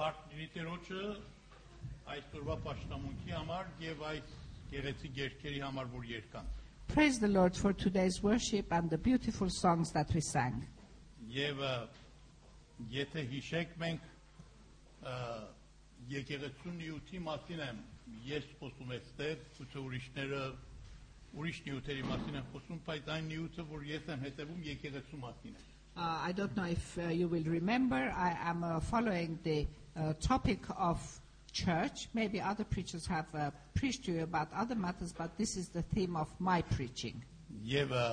Պարտների Տերոջը այսօրվա պաշտամունքի համար եւ այս գեղեցիկ երգերի համար, որ երգան։ Praise the Lord for today's worship and the beautiful songs that we sang. Եվ ը, եթե հիշեք մենք ը, եկեղեցու նյութի մասին եմ ես խոսում այստեղ, ցույց ուրիշները ուրիշ նյութերի մասին են խոսում, բայց այն նյութը, որ ես եմ հետևում եկեղեցու մասին է։ Uh, I don't know if uh, you will remember, I am uh, following the uh, topic of church. Maybe other preachers have uh, preached to you about other matters, but this is the theme of my preaching. Եվ ը,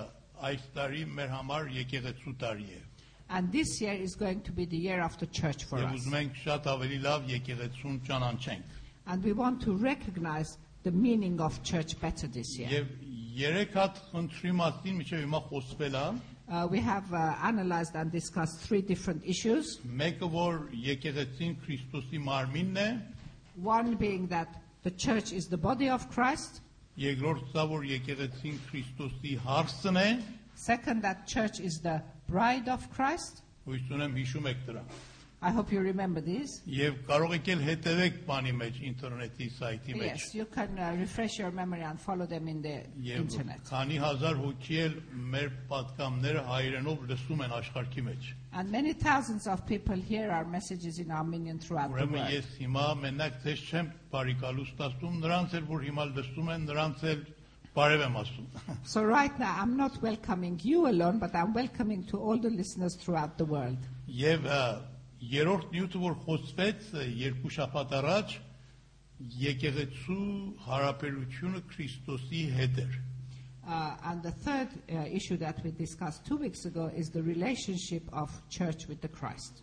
այս տարի մեր համար եկեղեցու տարի է։ And this year is going to be the year of the church for Եվ us. ուզում ենք շատ ավելի լավ եկեղեցուն ճանաչենք։ And we want to recognize the meaning of church better this year. Եվ երեք հատ խնդրի մասին միջև հիմա խոսվել է, Uh, we have uh, analyzed and discussed three different issues. մեկը որ եկեղեցին Քրիստոսի մարմինն է, One being that the church is the body of Christ. երկրորդը դա որ եկեղեցին Քրիստոսի հարսն է, Second, that church is the bride of Christ. հույս ունեմ հիշում եք դրան։ I hope you remember these. Եվ կարող եք էլ հետևեք բանի մեջ ինտերնետի սայթի մեջ։ Yes, you can uh, refresh your memory and follow them in the Եվ internet. քանի հազար հոգի էլ մեր պատկամները հայերենով լսում են աշխարհի մեջ։ And many thousands of people hear our messages in Armenian throughout the Ուրեմն world. ես հիմա մենակ ցես չեմ բարիկալուստ ասում, նրանց էլ որ հիմա լսում են, նրանց էլ բարև եմ ասում։ So right now, I'm not welcoming you alone, but I'm welcoming to all the listeners throughout the world. Եվ ը, երրորդ նյութը որ խոսվեց ը, երկու շաբաթ առաջ եկեղեցու հարաբերությունը Քրիստոսի հետ էր։ Uh, and the third uh, issue that we discussed two weeks ago is the relationship of church with the Christ.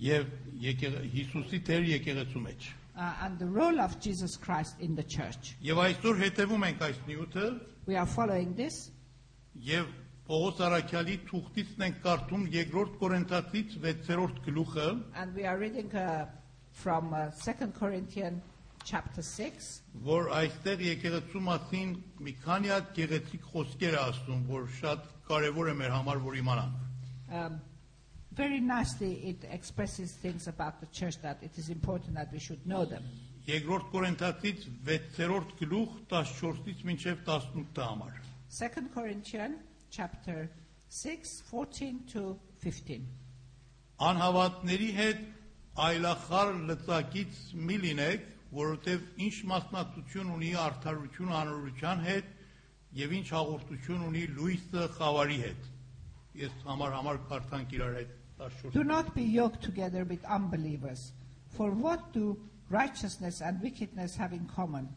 Եվ եկեղ- Հիսուսի Տեր եկեղեցու մեջ։ Uh, and the role of Jesus Christ in the church. Եվ այսօր հետևում ենք այս նյութը We are following this, եւ Պողոս Արաքյալի թուղթից ենք կարդում երկրորդ Կորինթացից 6-րդ գլուխը and we are reading uh, from uh, 2 Corinthians chapter 6. որ այստեղ եկեղեցու մասին մի քանի հատ գեղեցիկ խոսքեր է ասում, որ շատ կարևոր է մեր համար որ իմանանք։ Um, very nicely, it expresses things about the church that it is important that we should know them. Երկրորդ Կորինթացից 6-րդ գլուխ 14-ից մինչև 18 համար։ 2 Corinthians chapter 6, 14 to 15. Անհավատների հետ այլախար լծակից մի լինեք, որովհետև ինչ մասնակցություն ունի արդարություն անորության հետ եւ ինչ հաղորդություն ունի լույսը խավարի հետ։ Ես համար համար կարդանք իրար հետ 14 Do not be yoked together with unbelievers. For what do righteousness and wickedness have in common?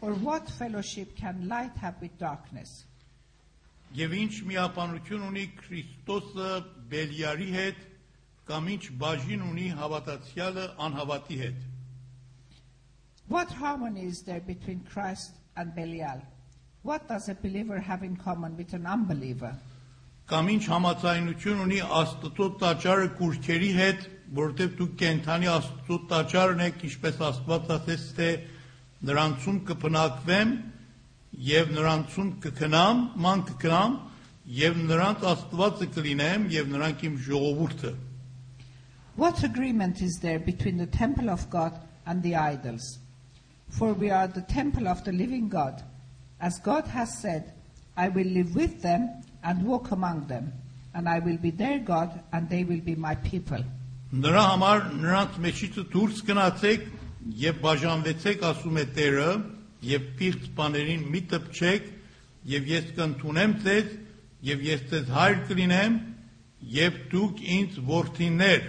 Or what fellowship can light have with darkness? Եվ ինչ միապանություն ունի Քրիստոսը Բելիարի հետ կամ ինչ բաժին ունի հավատացյալը անհավատի հետ։ What harmony is there between Christ and Belial? What does a believer have in common with an unbeliever? Կամ ինչ համացայնություն ունի Աստծո տաճարը կուրքերի հետ, որովհետև դուք կենթանի Աստծո տաճարն եք, ինչպես Աստված ասեց, թե նրանցում կփնակվեմ եւ նրանցում կքնամ, ման կքնամ եւ նրանց Աստվածը կլինեմ եւ նրանք իմ ժողովուրդը։ What agreement is there between the temple of God and the idols? For we are the temple of the living God. As God has said, I will live with them and walk among them, and I will be their God, and they will be my people. Նրա համար նրանց մեջից դուրս գնացեք եւ բաժանվեցեք, ասում է Տերը, եւ պիղծ բաներին մի տպչեք, եւ ես կընդունեմ ձեզ, եւ ես ձեզ հայր կլինեմ, եւ դուք ինձ որդիներ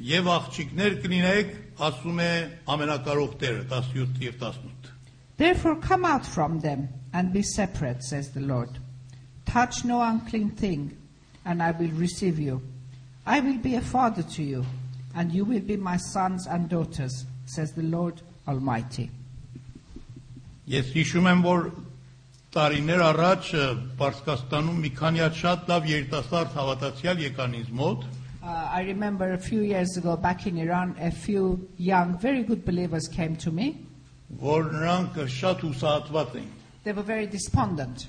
եւ աղջիկներ կլինեք, ասում է ամենակարող Տերը 17 եւ 18։ Therefore, come out from them and be separate, says the Lord. Touch no unclean thing, and I will receive you. I will be a father to you, and you will be my sons and daughters, says the Lord Almighty. Ես հիշում եմ, որ տարիներ առաջ Պարսկաստանում մի քանի հատ շատ լավ երիտասարդ հավատացյալ եկան ինձ մոտ Uh, I remember a few years ago back in Iran, a few young, very good believers came to me. որ նրանք շատ հուսահատված էին They were very despondent,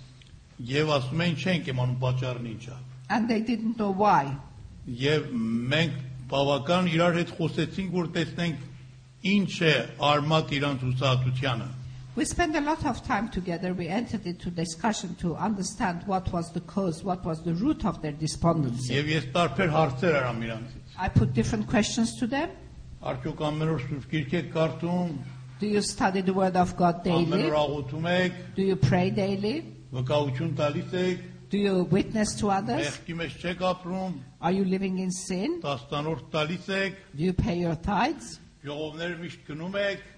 եւ ասում էին չենք իմանում պատճառն ինչա and they didn't know why. եւ մենք բավական իրար հետ խոսեցինք, որ տեսնենք ինչ է արմատ իրանց ուսահատությանը։ We spent a lot of time together. We entered into discussion to understand what was the cause, what was the root of their despondency. Եվ ես տարբեր հարցեր արամ իրանցից։ I put different questions to them. Արդյոք ամեն օր Սուրբ Գիրք եք կարդում, Do you study the Word of God ամեն daily? օր աղոթում եք, Do you pray daily? վկայություն տալիս եք, Do you witness to others? մեղքի մեջ չեք ապրում, Are you living in sin? տասնորդ տալիս եք, Do you pay your tithes?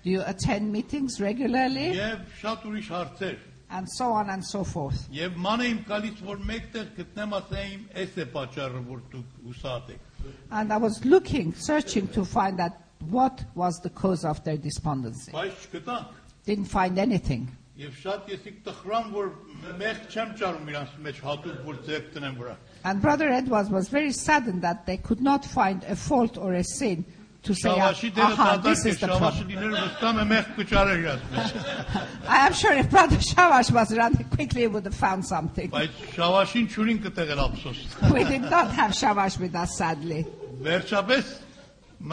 Do you attend meetings regularly? And so on and so forth. And I was looking, searching to find out what was the cause of their despondency. Didn't find anything. And Brother Edwards was very saddened that they could not find a fault or a sin to say, Շավաշի դերը aha, this դատարկ է, is the շավաշի problem. լիները վստահ է մեղ կճարեր իրանց մեջ։ I am sure if Brother Shavash was running quickly, he would have found something. Բայց շավաշին չունին կտեղել ափսոս։ We did not have Shavash with us, sadly. Վերջապես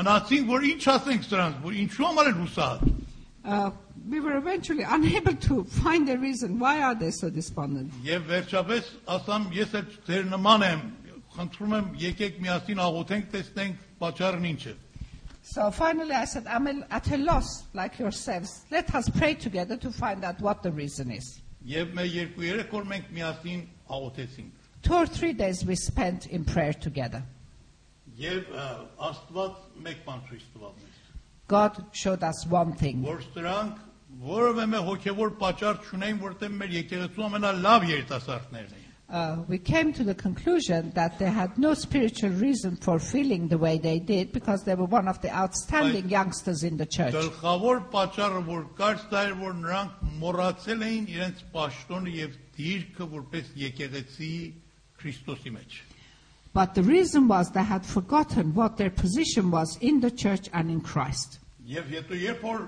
մնացինք, որ ինչ ասենք սրանց, որ ինչու համար են հուսահատ։ Uh, we were eventually unable to find a reason. Why are they so despondent? Եվ վերջապես ասամ, ես էլ ձեր նման եմ, խնդրում եմ, եկեք միասին աղոթենք, տեսնենք պատճառն ինչ է։ So finally, I said, I'm at a loss, like yourselves. Let us pray together to find out what the reason is. Եվ մեր երկու երեք օր մենք միասին աղոթեցինք։ Two or three days we spent in prayer together. Եվ ա, Աստված մեկ բան ցույց տվավ մեզ, God showed us one thing որ սրանք որևէ մի հոգևոր պատճառ չունեն, որտեղ մեր եկեղեցու ամենալավ երիտասարդներն են։ uh, we came to the conclusion that they had no spiritual reason for feeling the way they did because they were one of the outstanding youngsters in the church. Գլխավոր պատճառը, որ կար, դա էր, որ նրանք մոռացել էին իրենց պաշտոնը եւ դիրքը որպես եկեղեցի Քրիստոսի մեջ։ But the reason was they had forgotten what their position was in the church and in Christ. Եվ եթե երբ որ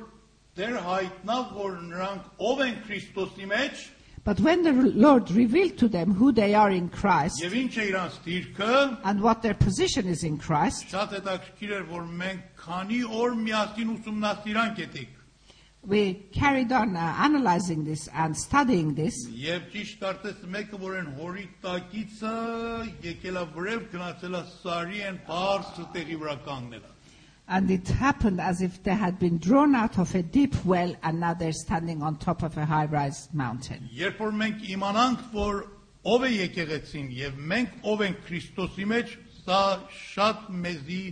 դեր հայտնավ, որ նրանք ով են Քրիստոսի մեջ, But when the Lord revealed to them who they are in Christ եւ ինչ է իրանց դիրքը, and what their position is in Christ, շատ հետաքրքիր էր, որ մենք քանի օր միասին ուսումնասիրանք էտիկ։ we carried on uh, analyzing this and studying this. Եվ ճիշտ կարծես մեկը, որ են հորի տակիցը եկելա վրև գնացելա սարի են բարձ տեղի վրա կանգնելա։ And it happened as if they had been drawn out of a deep well and now they're standing on top of a high rise mountain. Երբ որ մենք իմանանք, որ ով է եկեղեցին եւ մենք ով ենք Քրիստոսի մեջ, սա շատ մեզի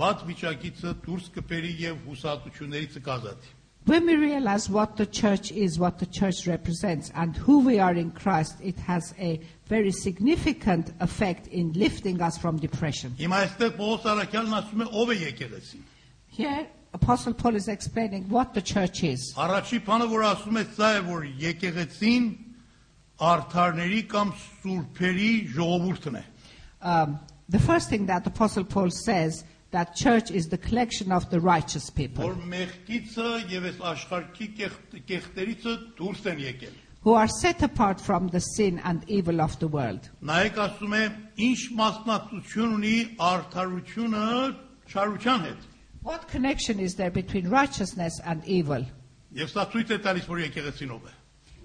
վատ վիճակիցը դուրս կբերի եւ հուսահատություններից կազատի։ When we realize what the church is, what the church represents, and who we are in Christ, it has a very significant effect in lifting us from depression. Հիմա այստեղ Պողոս Արաքյալն ասում է ով է եկեղեցին։ Here, Apostle Paul is explaining what the church is. Առաջի բանը, որ ասում է, սա է, որ եկեղեցին արդարների կամ սուրբերի ժողովուրդն է։ Um, the first thing that Apostle Paul says that church is the collection of the righteous people Որ մեղքիցը եւ այս աշխարհի կեղտ- կեղտերիցը դուրս են եկել։ who are set apart from the sin and evil of the world. Նայեք ասում է, ինչ մասնակցություն ունի արդարությունը չարության հետ։ What connection is there between righteousness and evil? Եվ սա ցույց է տալիս, որ եկեղեցին ով է։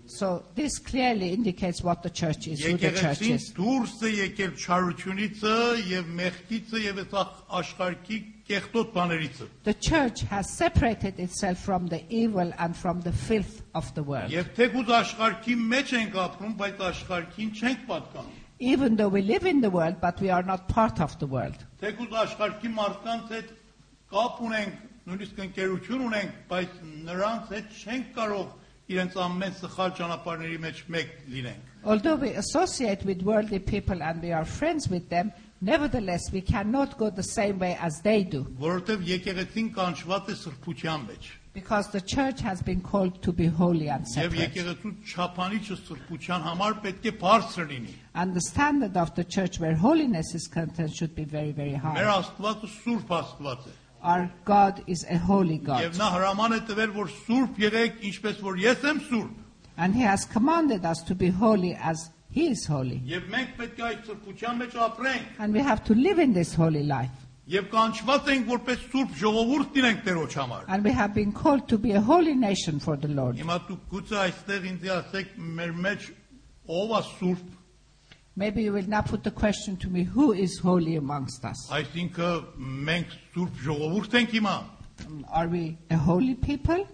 So this clearly indicates what the church is, who the church Եկեղեցին is. դուրս է եկել չարությունից եւ մեղքից եւ այս ախ- աշխարհի կեղտոտ բաներից։ The church has separated itself from the evil and from the filth of the world. Եվ թեկուզ աշխարհի մեջ ենք ապրում, բայց աշխարհին չենք պատկանում։ Even though we live in the world, but we are not part of the world. Թեկուզ աշխարհի մարդկանց հետ կապ ունենք, նույնիսկ ընկերություն ունենք, բայց նրանց հետ չենք կարող իրենց ամեն սխալ ճանապարհների մեջ մեկ լինենք։ Although we associate with worldly people and we are friends with them, nevertheless we cannot go the same way as they do. Որովհետև եկեղեցին կանչված է սրբության մեջ։ Because the church has been called to be holy and Եվ separate. եկեղեցու չափանիչը սրբության համար պետք է բարձր լինի։ And the standard of the church where holiness is concerned should be very, very Մեր high. Աստվածը սուրբ Աստված է։ Our God is a holy God. Եվ նա հրաման է տվել, որ սուրբ եղեք, ինչպես որ ես եմ սուրբ։ And He has commanded us to be holy as He is holy. Եվ մենք պետք է այդ սրբության մեջ ապրենք։ And we have to live in this holy life. Եվ կանչված ենք որպես սուրբ ժողովուրդ լինենք Տերոջ համար։ And we have been called to be a holy nation for the Lord. Հիմա դուք գուցե այստեղ ինձ ասեք մեր մեջ ով է սուրբ, Maybe you will now put the question to me who is holy amongst us? այսինքն մենք սուրբ ժողովուրդ ենք հիմա։ Um, Are we a holy people?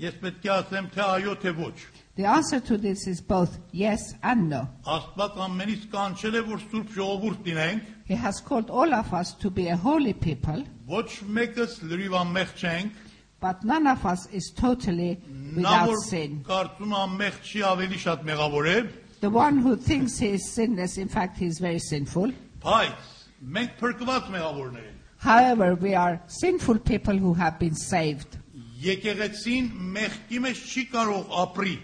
Ես պետք է ասեմ թե այո թե ոչ։ The answer to this is both yes and no. Աստված ամենից կանչել է որ սուրբ ժողովուրդ լինենք, He has called all of us to be a holy people, ոչ մեկս լրիվ անմեղ չենք, but none of us is totally նա without որ sin. կարծում է անմեղ չի ավելի շատ մեղավոր է, The one who thinks he is sinless, in fact, he is very sinful. բայց մենք փրկված մեղավորներ ենք։ However, we are sinful people who have been saved. Եկեղեցին մեղքի մեջ չի կարող ապրի։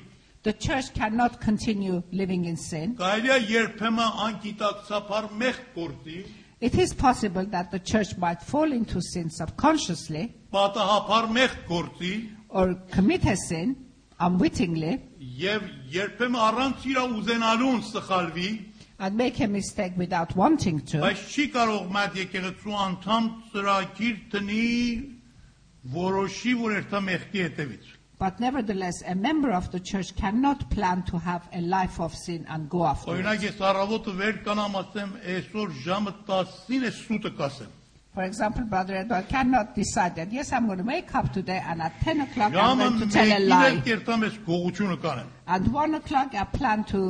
The church cannot continue living in sin. Կարելի է երբեմն անկիտակցաբար մեղք գործի, It is possible that the church might fall into sin subconsciously պատահաբար մեղք գործի or commit a sin unwittingly եւ երբեմն առանց իր ուզենալուն սխալվի, and make a mistake without wanting to. բայց չի կարող մատ եկեղեցու անդամ ծրագիր տնի որոշի որ երթա մեղքի հետևից։ But nevertheless, a member of the church cannot plan to have a life of sin and go after it. Օրինակ ես առավոտը վեր կանամ ասեմ, այսօր ժամը 10-ին է սուտը կասեմ։ For example, Brother Edward cannot decide that, yes, I'm going to wake up today and at 10 o'clock I'm Ժամը going to tell a 1-ին lie. էլ կերտամ ես գողությունը կանեմ։ At 1 o'clock I plan to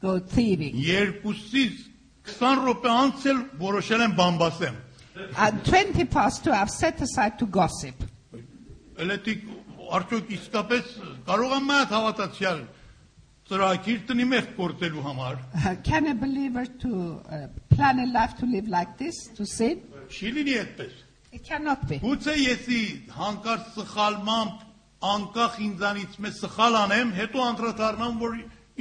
go thieving. Երկուսից 20 րոպե անց էլ որոշել եմ բամբասեմ։ At 20 past 2 I've set aside to gossip. Էլետիկ արդյոք իսկապես կարող եմ մատ հավատացյալ ծրագիր տնի մեղք գործելու համար։ Uh, can a believer to uh, plan a life to live like this, to sin? Չի լինի այդպես։ It cannot be. Գուցե եսի հանկարծ սխալմամբ անկախ ինձանից մեծ սխալ անեմ, հետո անդրադառնամ, որ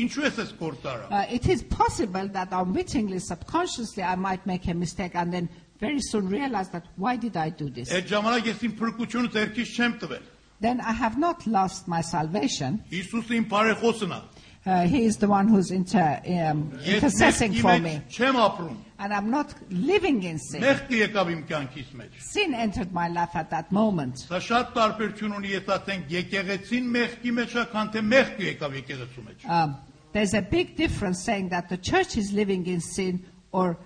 ինչու ես այս գործարը։ Uh, it is possible that unwittingly, subconsciously, I might make a mistake and then very soon realize that why did I do this? Այդ ժամանակ ես իմ փրկությունը ձերքից չեմ տվել։ Then I have not lost my salvation. Հիսուսը իմ բարեխոսն է։ Uh, he is the one who's inter, um, Ես intercessing մեղքի for մեջ me. չեմ ապրում։ And I'm not living in sin. Մեղքը եկավ իմ կյանքից մեջ։ Sin entered my life at that moment. Սա շատ տարբերություն ունի, ես ասենք եկեղեցին մեղքի մեջ է, քան թե մեղքը եկավ եկեղեցու մեջ։ Um, there's a big difference saying that the church is living in sin or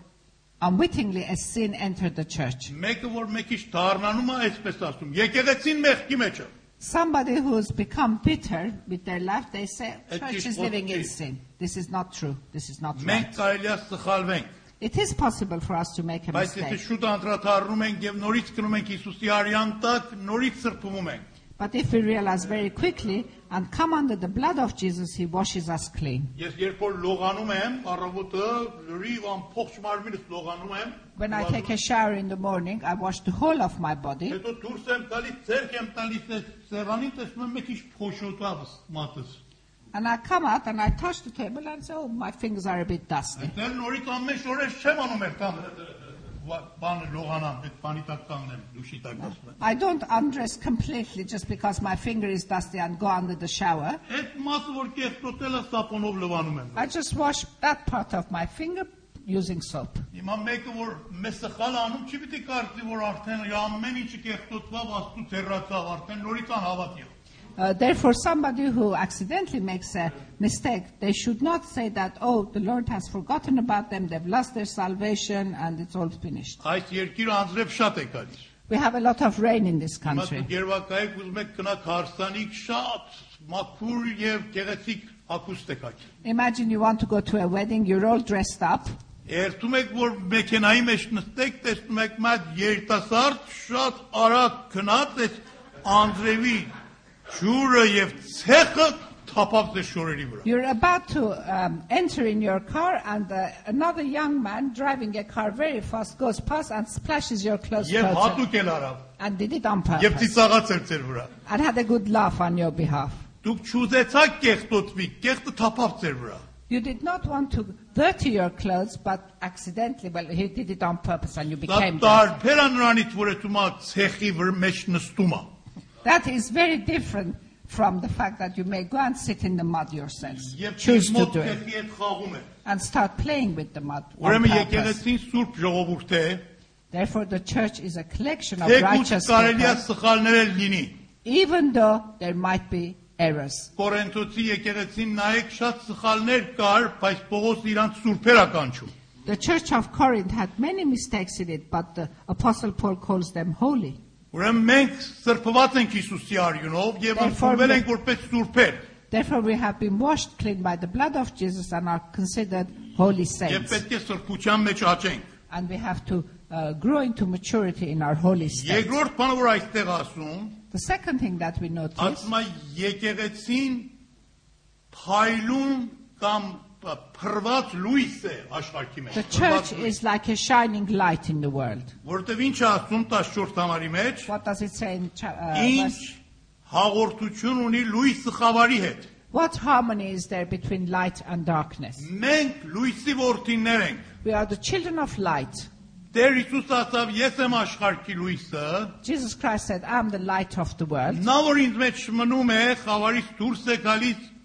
unwittingly a sin entered the church. Մեկը որ մեկից դառնանում է, այսպես ասում, եկեղեցին մեղքի մեջ է։ Somebody who's become bitter with their life, they say, It church is is living in possible. sin. This is not true. This is not Մենք right. կարելի է սխալվենք, It is possible for us to make a mistake. But if we realize very quickly and come under the blood of Jesus, He washes us clean. When I take a shower in the morning, I wash the whole of my body. հետո դուրս եմ տալիս, ձերք եմ տալիս այս սեղանին, տեսնում եմ մեկ ինչ փոշոտավս մատս։ And I come out and I touch the table and say, oh, my fingers are a bit dusty. Դեռ նորից ամեն շորես չեմ անում եմ կամ բանը լողանամ, այդ բանի տակ կանգնեմ, դուշի տակ ասում եմ։ I don't undress completely just because my finger is dusty and go under the shower. Այդ մասը որ կեղտոտել է սապոնով լվանում եմ։ I just wash that part of my finger using soap. Հիմա մեկը որ մեզ սխալ անում, չի պիտի կարծի որ արդեն ամեն ինչը կեղտոտվավ, աստու թերացավ, արդեն նորից անհավատ եղավ։ Uh, therefore, somebody who accidentally makes a mistake, they should not say that, oh, the Lord has forgotten about them, they've lost their salvation, and it's all finished. Այս երկիրը անձրև շատ է գալիս։ We have a lot of rain in this Հիմա country. դուք երվակայեք ուզում եք գնաք հարսանիք շատ մաքուր եւ գեղեցիկ ակուստ եք ակի։ Imagine you want to go to a wedding, you're all dressed up, Երթում եք որ մեքենայի մեջ նստեք, տեսնում եք մատ երիտասարդ շատ արագ գնաց այս անձրևի you're about to um, enter in your car, and uh, another young man driving a car very fast goes past and splashes your clothes. And did it on purpose. And had a good laugh on your behalf. You did not want to dirty your clothes, but accidentally, well, he did it on purpose and you became dirty. That is very different from the fact that you may go and sit in the mud yourself. Choose to do it. And start playing with the mud. Therefore the church is a collection of righteous people. Even though there might be errors. The church of Corinth had many mistakes in it, but the Apostle Paul calls them holy. Ուրեմն մենք սրբված ենք Հիսուսի արյունով եւ Therefore, ընդունվել we- ենք որպես սուրբեր։ Therefore, we have been washed clean by the blood of Jesus and are considered holy Եվ saints. պետք է սրբության մեջ աճենք։ And we have to uh, grow into maturity in our holy state. Երկրորդ բանը որ այստեղ ասում, The second thing that we notice ասում է եկեղեցին փայլուն կամ փրված լույս է աշխարհի մեջ։ the փռված church is like a shining light in the world. Որտեւ ինչ ասում 14 համարի մեջ, What does it say in uh, ինչ հաղորդություն ունի լույսը խավարի հետ։ What harmony is there between light and darkness? Մենք լույսի որդիներ ենք։ We are the children of light. Տեր Հիսուս ասավ, ես եմ աշխարհի լույսը, Jesus Christ said, I'm the light of the world. նա որ ինձ մեջ մնում է, խավարից դուրս է գալիս,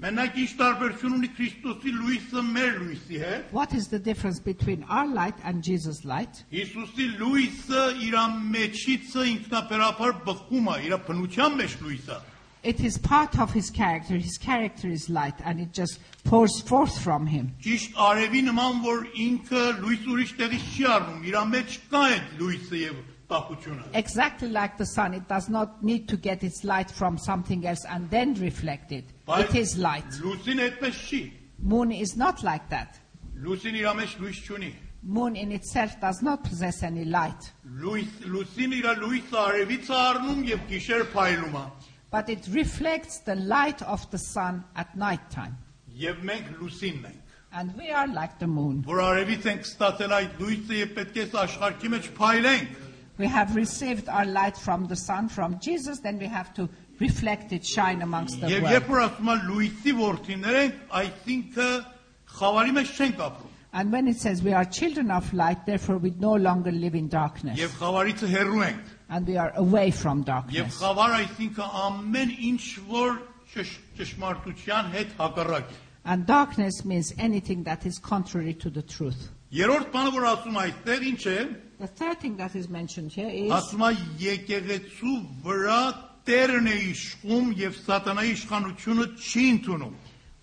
Մենակ ինչ տարբերություն ունի Քրիստոսի լույսը մեր լույսի հետ։ What is the difference between our light and Jesus' light? Հիսուսի լույսը իր մեջիցը ինքնաբերաբար բխում է, իր բնության մեջ լույսը։ It is part of his character. His character is light and it just pours forth from him. Ճիշտ արևի նման, որ ինքը լույս ուրիշ տեղից չի առնում, իր մեջ կա այդ լույսը եւ տաքությունը։ Exactly like the sun, it does not need to get its light from something else and then reflect it. It is light. լույսին այդպես չի։ Moon is not like that. Լույսին իր մեջ լույս չունի։ Moon in itself does not possess any light, Լույս լույսին իր լույսը արևից է առնում եւ գիշեր փայլում է։ but it reflects the light of the sun at night time. Եվ մենք լուսինն ենք, And we are like the moon. որ արևից ենք ստացել այդ լույսը եւ պետք է այս աշխարհի մեջ փայլենք։ We have received our light from the sun, from Jesus, then we have to reflect it, shine amongst the Եվ world. երբ որ ասում է լույսի որդիներ ենք, այսինքն խավարի մեջ չենք ապրում։ And when it says we are children of light, therefore we no longer live in darkness. Եվ խավարիցը հեռու ենք։ And we are away from Եվ darkness. խավար այսինքն ամեն ինչ որ ճշ- ճշմարտության հետ հակառակ է։ And darkness means anything that is contrary to the truth. Երրորդ բանը որ ասում է այստեղ ինչ է, The third thing that is mentioned here is ասում է եկեղեցու վրա Տերն է իշխում եւ սատանայի իշխանությունը չի ընդունում։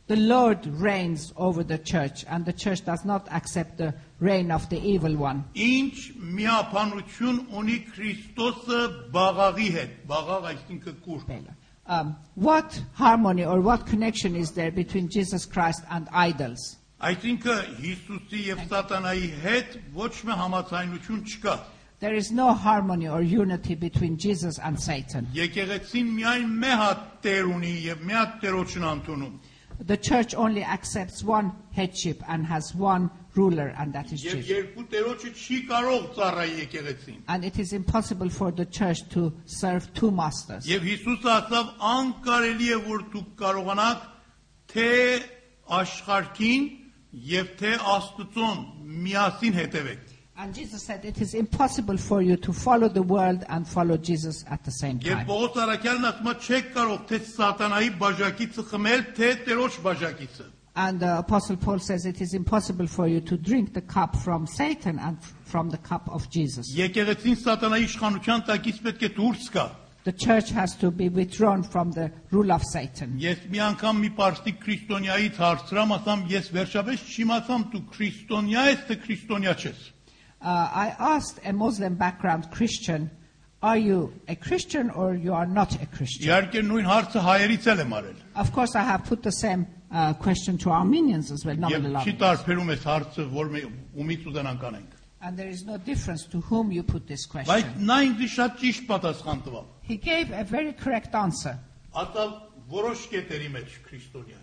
the Lord reigns over the church, and the church does not accept the reign of the evil one. Ինչ միապանություն ունի Քրիստոսը բաղաղի հետ։ Բաղաղ այսինքն կուր։ Um, what harmony or what connection is there between Jesus Christ and idols? Այսինքն Հիսուսի եւ սատանայի հետ ոչ մի համացայնություն չկա։ There is no harmony or unity between Jesus and Satan. Եկեղեցին միայն մի հատ Տեր ունի եւ մի հատ Տերոջն ընդունում։ The church only accepts one headship and has one ruler, and that is Եվ Jesus. երկու Տերոջը չի կարող ծառայի եկեղեցին։ And it is impossible for the church to serve two masters. Եվ Հիսուսը ասավ անկարելի է որ դուք կարողանաք թե աշխարհին եւ թե Աստծուն միասին հետևեք։ And Jesus said it is impossible for you to follow the world and follow Jesus at the same Եվ time. Պողոս Արաքյալն ասում է չեք կարող թե սատանայի բաժակիցը խմել, թե Տերոջ բաժակիցը։ And the Apostle Paul says it is impossible for you to drink the cup from Satan and f- from the cup of Jesus. Եկեղեցին սատանայի իշխանության տակից պետք է դուրս գա։ The church has to be withdrawn from the rule of Satan. Ես մի անգամ մի պարսիկ քրիստոնյայից հարցրամ, ասամ, ես վերջապես չիմացամ դու քրիստոնյա ես, թե քրիստոնյա չես։ Uh, I asked a Muslim background Christian, Are you a Christian or you are not a Christian? Իհարկե նույն հարցը հայերից էլ եմ արել։ Of course, I have put the same uh, question to Armenians as well. Եվ nominal չի Armenians. տարբերում այս հարցը, որ մենք ումից ուզենանք անենք։ And there is no difference to whom you put this Բայց question. նա ինձ շատ ճիշտ պատասխան տվավ։ He gave a very correct answer. Ասավ որոշ կետերի մեջ քրիստոնյա։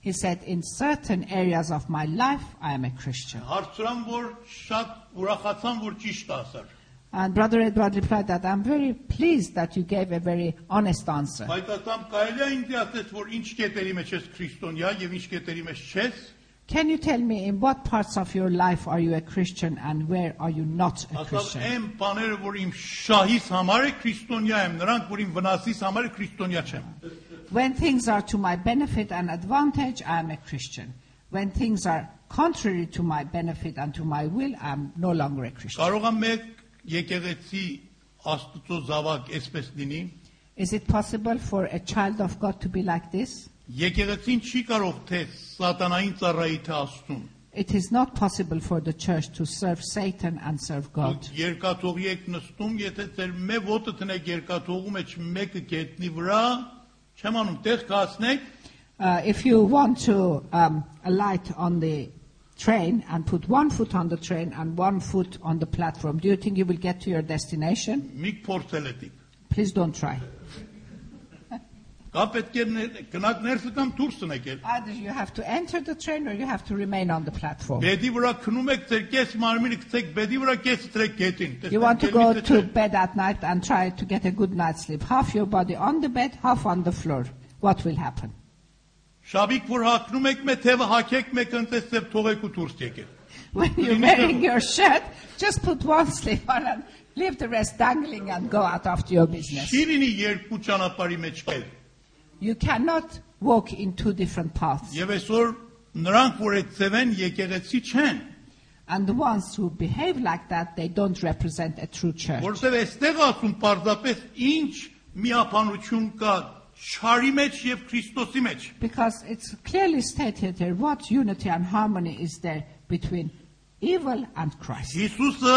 He said, In certain areas of my life, I am a Christian. Հարցրամ, որ շատ ուրախացան, որ ճիշտ ասար։ And Brother Edward replied that I'm very pleased that you gave a very honest answer. Բայց ասամ կարելի է ինձ ասես, որ ինչ կետերի մեջ ես քրիստոնյա եւ ինչ կետերի մեջ չես։ Can you tell me in what parts of your life are you a Christian and where are you not a Ասավ Christian? այն բաները, որ իմ շահիս համար է քրիստոնյա եմ, նրանք, որ իմ վնասիս համար է քրիստոնյա չեմ։ When things are to my benefit and advantage, I am a Christian. When things are contrary to my benefit and to my will, I am no longer a Christian. Կարող է մեկ եկեղեցի Աստծո զավակ այսպես լինի։ Is it possible for a child of God to be like this? Եկեղեցին չի կարող թե սատանային ծառայի թե Աստծուն։ It is not possible for the church to serve Satan and serve God. Դուք երկաթողի եք նստում, եթե ձեր մե ոտը տնեք երկաթողու մեջ մեկը գետնի վրա, չեմ անում, տեղ կացնեք, Uh, if you want to um, alight on the train and put one foot on the train and one foot on the platform, do you think you will get to your destination? մի փորձել եք։ Please don't try. Կա պետք է ներ- գնաք ներսը կամ դուրս տնեք էլ։ Either you have to enter the train or you have to remain on the platform. Բեդի վրա քնում եք ձեր կես մարմինը գցեք բեդի վրա կեսը տրեք գետին։ You want to go to bed at night and try to get a good night's sleep. Half your body on the bed, half on the floor. What will happen? Շաբիկ որ հակնում եք մե թևը հակեք մեկ ընտես ծև թողեք ու դուրս եկեք։ When you're wearing your shirt, just put one sleeve on and leave the rest dangling and go out after your business. Չի լինի երկու ճանապարհի մեջ կել։ You cannot walk in two different paths. Եվ այսօր նրանք, որ այդ ծևեն եկեղեցի չեն, And the ones who behave like that, they don't represent a true church. որովհետև այստեղ ասում պարզապես ինչ միապանություն կա չարի մեջ եւ Քրիստոսի մեջ։ Because it's clearly stated here what unity and harmony is there between evil and Christ. Հիսուսը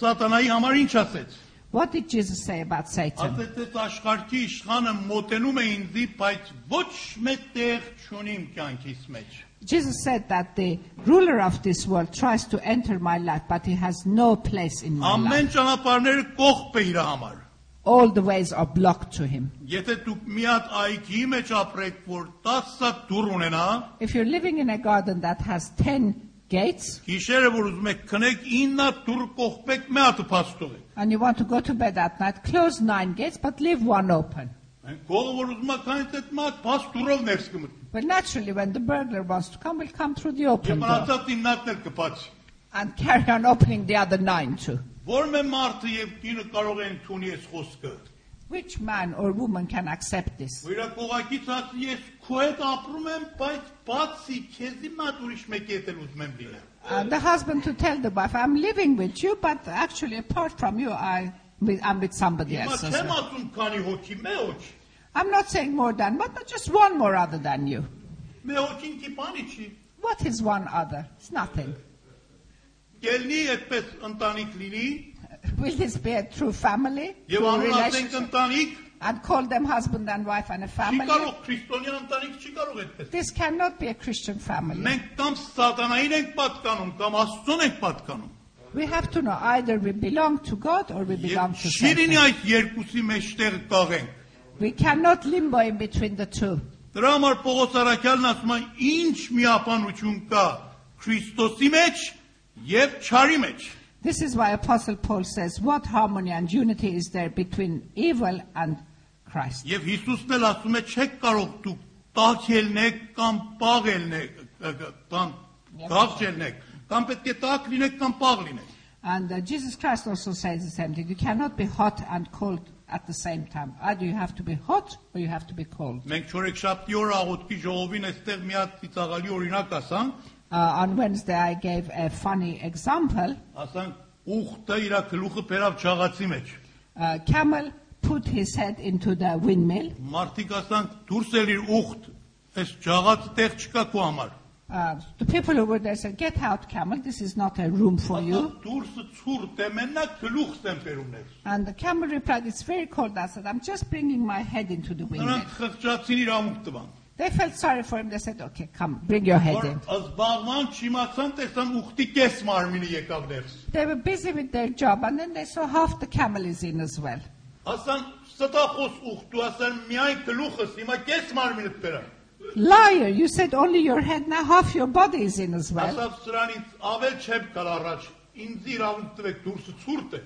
սատանայի համար ինչ ասեց։ What did Jesus say about Satan? Ասեց այս աշխարհի իշխանը մոտենում է ինձի, բայց ոչ մետեղ չունիմ կյանքիս մեջ։ Jesus said that the ruler of this world tries to enter my life, but he has no place in my life. Ամեն ճանապարհները կողբ է իր համար։ All the ways are blocked to him. Եթե դուք մի հատ այգի մեջ ապրեք, որ 10 դուռ ունենա, If you're living in a garden that has 10 gates. And you want to go to bed at night, close nine gates, but leave one open. But naturally, when the burglar wants to come, we'll come through the open door. And carry on opening the other nine too. Which man or woman can accept this? Ու իր կողակից ասի ես քո հետ ապրում եմ, բայց բացի քեզի մատ ուրիշ մեկի հետ էլ ուզում եմ լինել։ And the husband to tell the wife, I'm living with you, but actually, apart from you, I, with, I'm with somebody Հիմա else. as չեմ well. ասում քանի հոգի, մի հոգի։ I'm not saying more than one, but just one more other than you. Մի հոգին կիպանի չի։ What is one other? It's nothing. Գելնի այդպես ընտանիք լինի, Will this be a true family? եւ True անուն ասենք relationship? ընտանիք, And call them husband and wife and a չի family? կարող քրիստոնյա ընտանիք չի կարող այդպես։ This cannot be a Christian family. Մենք կամ սատանային ենք պատկանում, կամ Աստծուն ենք պատկանում։ We have to know either we belong to God or we belong Եվ to չի լինի Satan. այդ երկուսի մեջտեղ կաղենք։ We cannot limbo in between the two. Դրա համար Պողոս Արաքյալն ասում է, ինչ միապանություն կա Քրիստոսի մեջ եւ չարի մեջ։ This is why Apostle Paul says, What harmony and unity is there between evil and Christ? Եվ Հիսուսն էլ ասում է, չեք կարող դուք տակելնեք կամ պաղելնեք, կամ գաղջելնեք, կամ պետք է տակ լինեք կամ պաղ լինեք։ And uh, Jesus Christ also says the same thing. You cannot be hot and cold at the same time. Either you have to be hot or you have to be cold. Մենք չորեքշաբթի օր աղոթքի ժողովին այստեղ մի հատ ծիծաղալի օրինակ ասանք, Uh, on Wednesday, I gave a funny example. ասանք ուխտը իր գլուխը բերավ ճաղացի մեջ։ Uh, camel put his head into the windmill. Մարդիկ ասանք դուրս ելիր ուխտ, այս ճաղացը տեղ չկա քո համար։ Uh, the people who were there said, Get out, camel. This is not a room for you. Ասանք դուրսը ցուրտ է, մենակ գլուխս եմ բերում ներս։ And the camel replied, It's very cold. I said, I'm just bringing my head into the windmill. Նրանք խղճացին իր ամուկ տվան։ They felt sorry for him. They said, Okay, come, bring your head Որ in. զբաղման չիմացան, տեսան ուխտի կես մարմինը եկավ ներս։ They were busy with their job, and then they saw half the camel is in as well. Ասան ստախոս ուխտու, ասան միայն գլուխս, հիմա կես մարմինը բերա։ Liar, you said only your head, now half your body is in as well. Ասավ սրանից ավել չեմ կալ առաջ։ Ինձ իրավունք տվեք դուրսը ցուրտ է։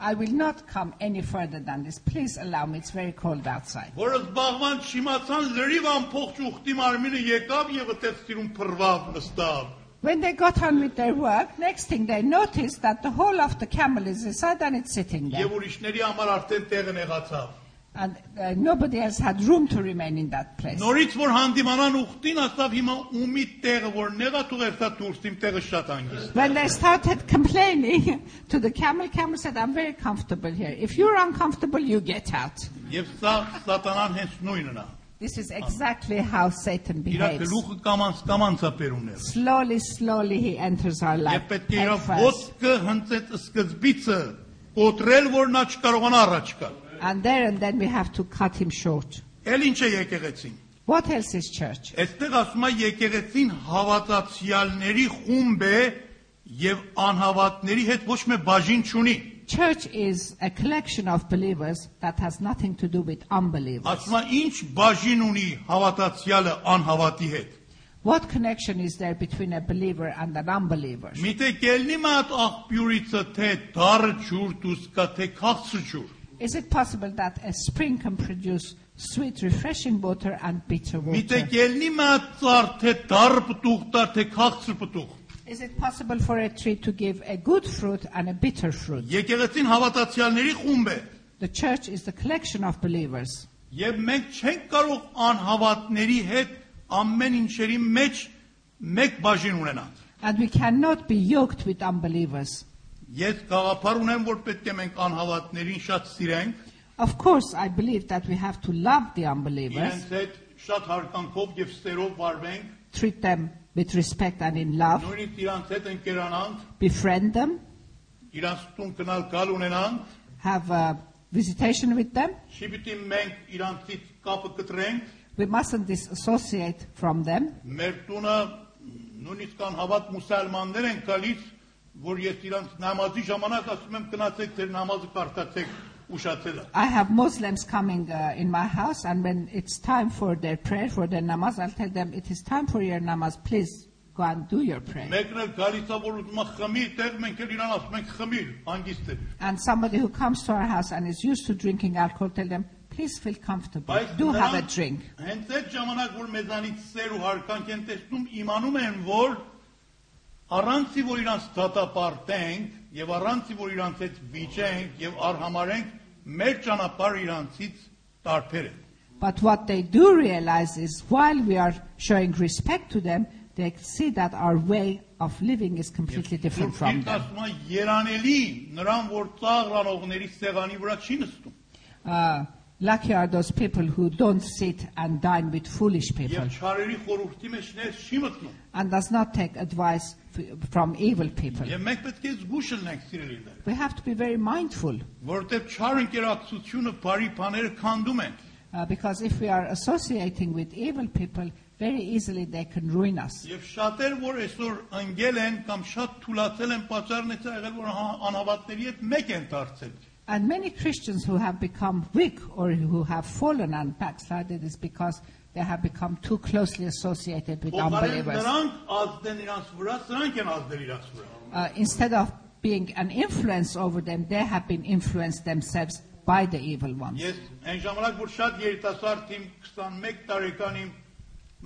I will not come any further than this. Please allow me. It's very cold outside. Որը զբաղման չիմացան լրիվ ամփոխ ճուղտի մարմինը եկավ եւ այդտեղ սիրուն փռվավ նստավ։ When they got on with their work, next thing they noticed that the whole of the camel is inside and it's sitting there. Եվ ուրիշների համար արդեն տեղը նեղացավ։ And uh, nobody else had room to remain in that place. Նորից որ հանդիմանան ուխտին, ասավ հիմա ումի տեղը որ նեղա թողեր սա դուրս իմ տեղը շատ հանգիստ։ When they started complaining to the camel, camel said, I'm very comfortable here. If you're uncomfortable, you get out. Եվ սա սատանան հենց նույնն է։ This is exactly how Satan Իր behaves. գլուխը կամանց կամանց է բերումներ։ Slowly, slowly he enters our life. Եվ պետք է իր ոտքը հնցեց սկզբիցը կոտրել, որ նա չկարողանա առաջ գալ։ And there and then we have to cut him short. Էլ ինչ է եկեղեցին։ What else is church? Այստեղ ասում է եկեղեցին հավատացյալների խումբ է եւ անհավատների հետ ոչ մի բաժին չունի։ Church is a collection of believers that has nothing to do with unbelievers. Ասում է ինչ բաժին ունի հավատացյալը անհավատի հետ։ What connection is there between a believer and an unbeliever? Միտե կելնի մատ աղբյուրիցը թե դառը ջուր դուսկա թե քաղցր ջուր։ Is it possible that a spring can produce sweet, refreshing water and bitter Միտե water? կելնի մատ ծառ թե դառը պտուղ տար թե քաղցր պտուղ։ Is it possible for a tree to give a good fruit and a bitter fruit? Եկեղեցին հավատացյալների խումբ է։ The church is the collection of believers. Եվ մենք չենք կարող անհավատների հետ ամեն ինչերի մեջ մեկ բաժին ունենալ։ And we cannot be yoked with unbelievers. Ես գաղափար ունեմ, որ պետք է մենք անհավատներին շատ սիրենք, Of course, I believe that we have to love the unbelievers, իրենց հետ շատ հարկանքով եւ սերով վարվենք, treat them with respect and in love, նույնիսկ իրանց հետ ընկերանանք, befriend them, իրանց տուն գնալ գալ ունենանք, have a visitation with them. չի պիտի մենք իրանցից կապը կտրենք, We mustn't disassociate from them. մեր տունը նույնիսկ անհավատ մուսալմաններ են գալիս, որ ես իրանց նամազի ժամանակ ասում եմ գնացեք ձեր նամազը կարդացեք ուշացել է։ I have Muslims coming uh, in my house, and when it's time for their prayer, for their namaz, I'll tell them, It is time for your namaz. Please go and do your prayer. Մեկն էլ գալիս է որ ուզում է խմի, տեղ մենք էլ իրան ասում ենք խմիր, հանգիստ է։ And somebody who comes to our house and is used to drinking alcohol, tell them, Please feel comfortable. Բայց Do have a նրանք drink. Հենց այդ ժամանակ որ մեզանից սեր ու հարկանք են տեսնում, իմանում են, որ առանցի որ իրանց դատապարտենք եւ առանցի որ իրանց հետ վիճենք եւ արհամարենք, but what they do realize is while we are showing respect to them, they see that our way of living is completely different from them. Uh, lucky are those people who don't sit and dine with foolish people Եվ չարերի խորհրդի մեջ ներս չի մտնում։ and does not take advice f- from evil people. Եվ մենք պետք է զգուշ լինենք սիրելիներ, We have to be very mindful որովհետև չար ընկերակցությունը բարի բաները քանդում են։ uh, because if we are associating with evil people, very easily they can ruin us. Եվ շատեր որ այսօր ընկել են կամ շատ թուլացել են, պատճառն է եղել որ հա- անհավատների հետ մեկ են դարձել։ And many Christians who have become weak or who have fallen and backslided is because they have become too closely associated with Փոխարեն unbelievers. նրանք ազդեն իրանց վրա, սրանք են ազդել իրանց վրա։ Uh, instead of being an influence over them, they have been influenced themselves by the evil ones. Ես այն ժամանակ որ շատ երիտասարդ իմ 21 տարեկան իմ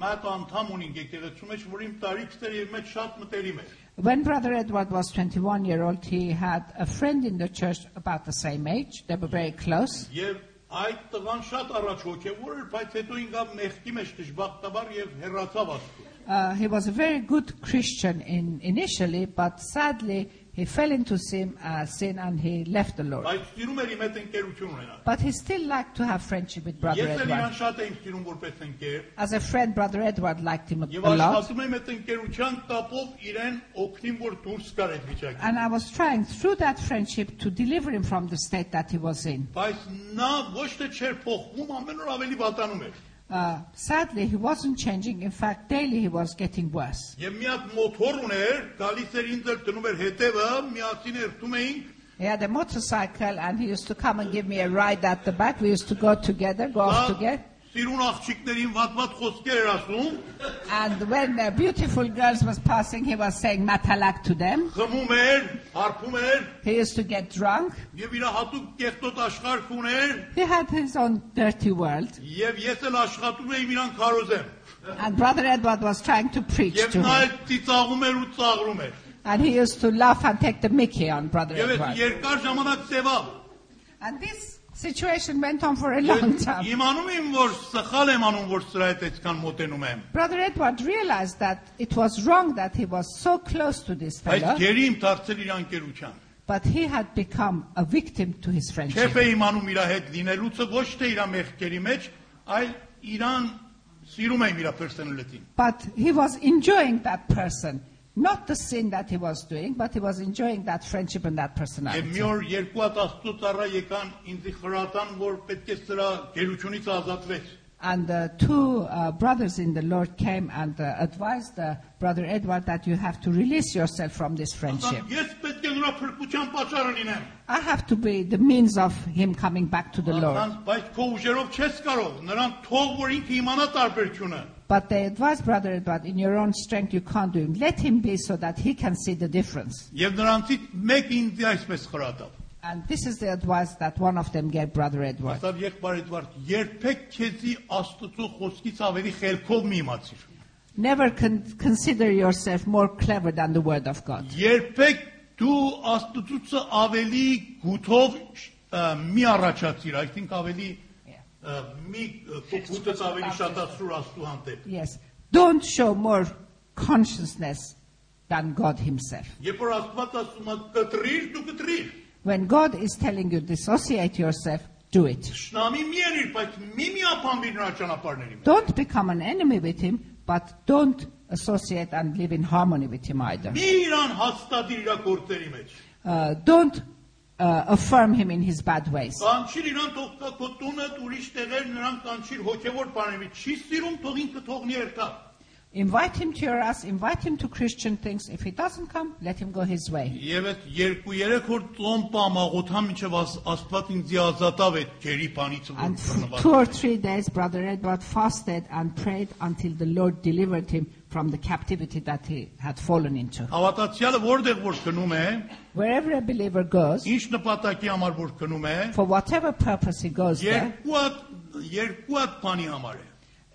մատ անդամ ունին եկեղեցու մեջ, որ իմ տարիքն էր եւ մեջ շատ մտերիմ էր։ When Brother Edward was 21 year old, he had a friend in the church about the same age. They were very close. Եվ այդ տղան շատ առաջ հոգևոր էր, բայց հետո ինքավ մեղքի մեջ դժբախտաբար եւ հեռացավ աստծո։ Uh, he was a very good Christian in, initially, but sadly he fell into sin, uh, sin and he left the Lord. Բայց սիրում էր իմ հետ ընկերություն ունենալ։ But he still liked to have friendship with Brother Ես էլ իրան Edward. շատ եմ սիրում որպես ընկեր։ As a friend, Brother Edward liked him a, Եվ a lot. աշխատում եմ այդ ընկերության կապով իրեն օգնիմ որ դուրս գար այդ վիճակից։ And I was trying through that friendship to deliver him from the state that he was in. Բայց նա ոչ թե չէր փոխվում, ամեն օր ավելի վատանում էր։ Uh, sadly, he wasn't changing. In fact, daily he was getting worse. Եվ մի հատ մոթոր ուներ, գալիս էր ինձ էլ դնում էր հետևը, միասին երթում էինք, He had a motorcycle and he used to come and give me a ride at the back. We used to go together, go off Սա together. And when the beautiful girls was passing, he was saying matalak to them. He used to get drunk. He had his own dirty world. And Brother Edward was trying to preach to him. And he used to laugh and take the mickey on Brother Edward. And this situation went on for a Ես long time. իմանում եմ, որ սխալ եմ անում, որ սրա հետ այսքան մոտենում եմ։ Brother Edward realized that it was wrong that he was so close to this Բայց fellow, գերի իմ դարձել իր անկերության։ but he had become a victim to his Չեփ friendship. է իմանում իր հետ լինելուցը ոչ թե իր մեղքերի մեջ, այլ իրան սիրում եմ իր personality-ին։ But he was enjoying that person. Not the sin that he was doing, but he was enjoying that friendship and that Եվ մի personality. օր երկու հատ աստծո ծառա եկան ինձ խրատան, որ պետք է սրա գերությունից ազատվեց։ And uh, two uh, brothers in the Lord came and uh, advised uh, Brother Edward that you have to release yourself from this friendship. Ասան, Ես պետք է նրա փրկության պատճառը լինեմ։ I have to be the means of him coming back to the Lord. Ասան, բայց քո ուժերով չես կարող, նրան թող որ ինքը իմանա տարբերությունը։ But they advised Brother Edward, in your own strength you can't do it. Let him be so that he can see the difference. Եվ նրանցից մեկ ինձ այսպես խրատավ։ And this is the advice that one of them gave Brother Edward. Ասավ եղբայր Էդվարդ, երբեք քեզի Աստծո խոսքից ավելի խելքով մի իմացիր։ Never con- consider yourself more clever than the Word of God. Երբեք դու Աստծուց ավելի գութով ը, մի առաջացիր, I think ավելի ը, մի ը, քո գութից ավելի շատացրու Աստծո հանդեպ։ Yes. Don't show more consciousness than God Himself. Երբ որ Աստված ասում է կտրիր, դու կտրիր։ When God is telling you dissociate yourself, do it. Շնամի մի ելիր, բայց մի միապանվիր նրա ճանապարհների մեջ։ Don't become an enemy with Him, but don't associate and live in harmony with Him either. Մի իրան հաստատիր իր գործերի մեջ։ Uh, don't uh, affirm Him in His bad ways. Կանչիր իրան թող քո տունը, ուրիշ տեղեր նրան կանչիր հոգևոր բաների Չի սիրում, թող ինքը թողնի երթա։ Invite Him to your house, invite Him to Christian things. If He doesn't come, let Him go His way. Եվ այդ երկու երեք օր ծոմ պամաղոթամ ինչև աս- Աստված ինձ ազատավ այդ ջերի բանից որ And for բռնված։ two or three days, Brother Edward fasted and prayed until the Lord delivered him from the captivity that he had fallen into. Հավատացյալը որտեղ որ քնում է, Wherever a believer goes, ինչ նպատակի համար որ քնում է, for whatever purpose he goes there, երկու հատ երկու հատ բանի համար է։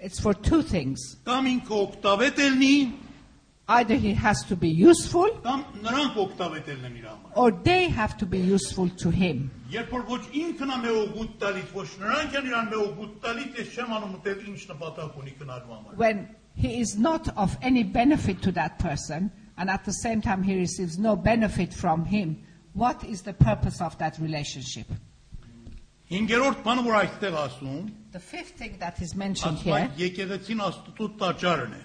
it's for two things. Կամ ինքը օգտավետ ելնի, Either he has to be useful, կամ նրանք օգտավետ ելնեն իր համար։ or they have to be useful to him. Երբ որ ոչ ինքն է մեօգուտ տալիս, ոչ նրանք են իրան մեօգուտ տալիս, ես չեմ անում ուտել ինչ նպատակ ունի կնալու համար։ When he is not of any benefit to that person, and at the same time he receives no benefit from him, what is the purpose of that relationship? Հինգերորդ բանը որ այստեղ ասում, The fifth thing that is mentioned ասում here եկեղեցին Աստծո տաճարն է։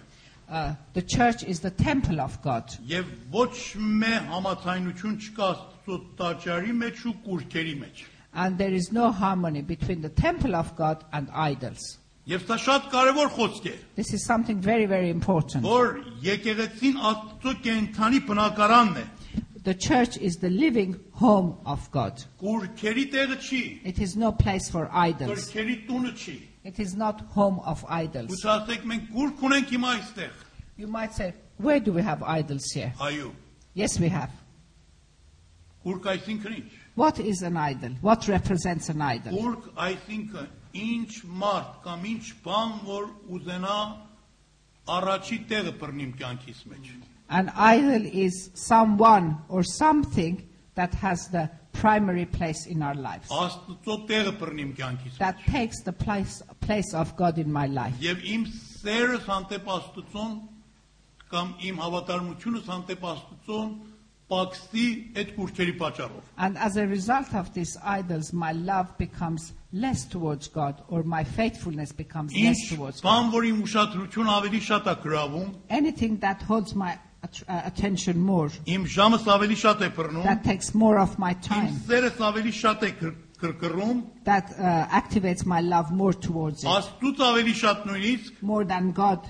Uh, the church is the temple of God. Եվ ոչ մե համացայնություն չկա Աստծո տաճարի մեջ ու կուրքերի մեջ։ And there is no harmony between the temple of God and idols. Եվ սա շատ կարևոր խոսք է, This is something very, very important. որ եկեղեցին Աստծո կենթանի բնակարանն է։ The church is the living home of God. Կուրքերի տեղը չի, It is no place for idols. կրքերի տունը չի։ It is not home of idols. Ու ասեք մենք կուրք ունենք հիմա այստեղ։ You might say, where do we have idols here? Այո։ Yes, we have. Կուրք այսինքն ինչ։ What is an idol? What represents an idol? Կուրք այսինքն ինչ մարդ կամ ինչ բան որ ուզենա առաջի տեղը բռնիմ կյանքիս մեջ։ An idol is someone or something that has the primary place in our lives. Աստծո տեղը բռնիմ կյանքիս That մեջ։ takes the place, place of God in my life. Եվ իմ սերս հանդեպ Աստծուն կամ իմ հավատարմությունս հանդեպ Աստծուն պակսի այդ կուրքերի պատճառով։ And as a result of these idols, my love becomes less towards God, or my faithfulness becomes less Ինչ towards God. բան որ իմ ուշադրություն ավելի շատ է գրավում, Anything that holds my at- uh, attention more, իմ ժամս ավելի շատ է բռնում, that takes more of my իմ time, սերս ավելի շատ է կր- կրկռում, that uh, activates my love more towards it, Աստծուց ավելի շատ նույնիսկ more than God,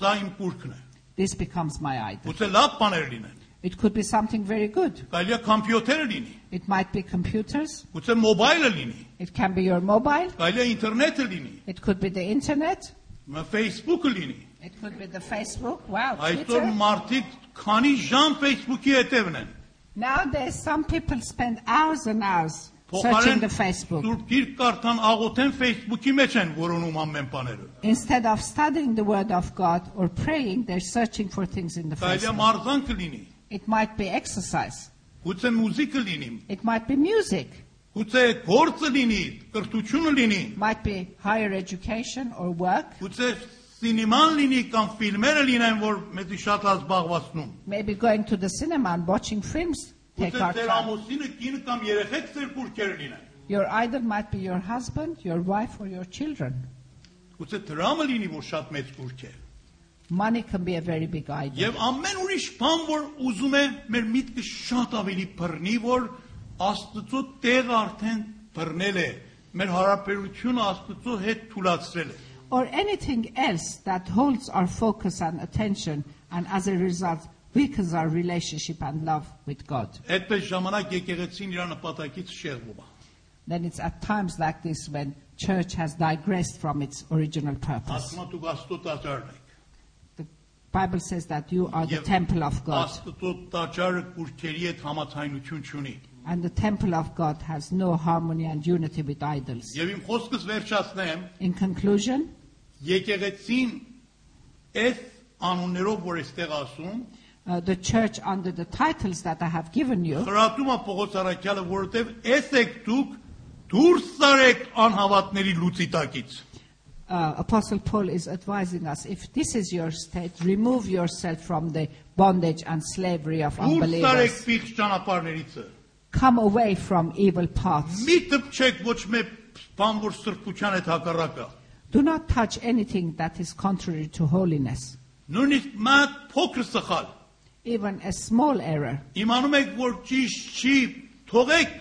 սա իմ կուրքն է։ this becomes my idol. Ուծե լավ բաներ լինեն, It could be something very good. Կարելի է համբյուտերը լինի, It might be computers. գուցե մոբայլը լինի, It can be your mobile. կարելի է ինտերնետը լինի, It could be the internet. մը Facebook-ը լինի։ It could be the Facebook. Wow, Այսօր Twitter. մարդիկ քանի ժամ Facebook-ի հետևն են։ Nowadays, some people spend hours and hours searching the Facebook. Սուրբ Գիրք կարդան աղոթեն Facebook-ի մեջ են որոնում ամեն բաները։ Instead of studying the Word of God or praying, they're searching for things in the Կարելի է Facebook. մարզանքը լինի, It might be exercise. գուցե մուզիկը լինի, It might be music. Գուցե գործը լինի, կրթությունը լինի, Might be higher education or work. գուցե սինեման լինի կամ ֆիլմերը լինեն, որ մեզի շատ ազբաղվածնում։ Maybe going to the cinema and watching films take Գուցե our time. ամուսինը կինը կամ երեխեք ձեր բուրքերը լինեն։ Your idol might be your husband, your wife, or your children. Գուցե դրամը լինի, որ շատ մեծ բուրք է։ Money can be a very big idol. Եվ ամեն ուրիշ բան, որ ուզում է մեր միտքը շատ ավելի բռնի, որ Աստծո տեղը արդեն բռնել է։ Մեր հարաբերությունը Աստծո հետ թուլացրել է։ Or anything else that holds our focus and attention and as a result weakens our relationship and love with God. Այդպես ժամանակ եկեղեցին իր նպատակից շեղվում է։ Then it's at times like this when church has digressed from its original purpose. Ասում դուք Աստծո տաճարն եք։ The Bible says that you are the Եվ temple of God. Աստծո տաճարը կուրքերի հետ համացայնություն չունի։ And the temple of God has no harmony and unity with idols. Եվ իմ խոսքս վերջացնեմ, In conclusion, եկեղեցին այս անուններով որ էստեղ ասում, uh, the church, under the titles that I have given you, խրատում է Պողոս Արաքյալը, որովհետև այս եք դուք դուրս սարեք անհավատների լույսի տակից։ uh, Apostle Paul is advising us if this is your state, remove yourself from the bondage and slavery of Դուրս սարեք unbelievers. ֆիքս ճանապարհներից։ Come away from evil paths. Մի դպչեք ոչ մի բան որ սրբության հետ հակառակը։ Do not touch anything that is contrary to holiness, Նույնիսկ մատ փոքր սխալ։ even a small error. Իմանում եք որ ճիշտ չի, թողեք,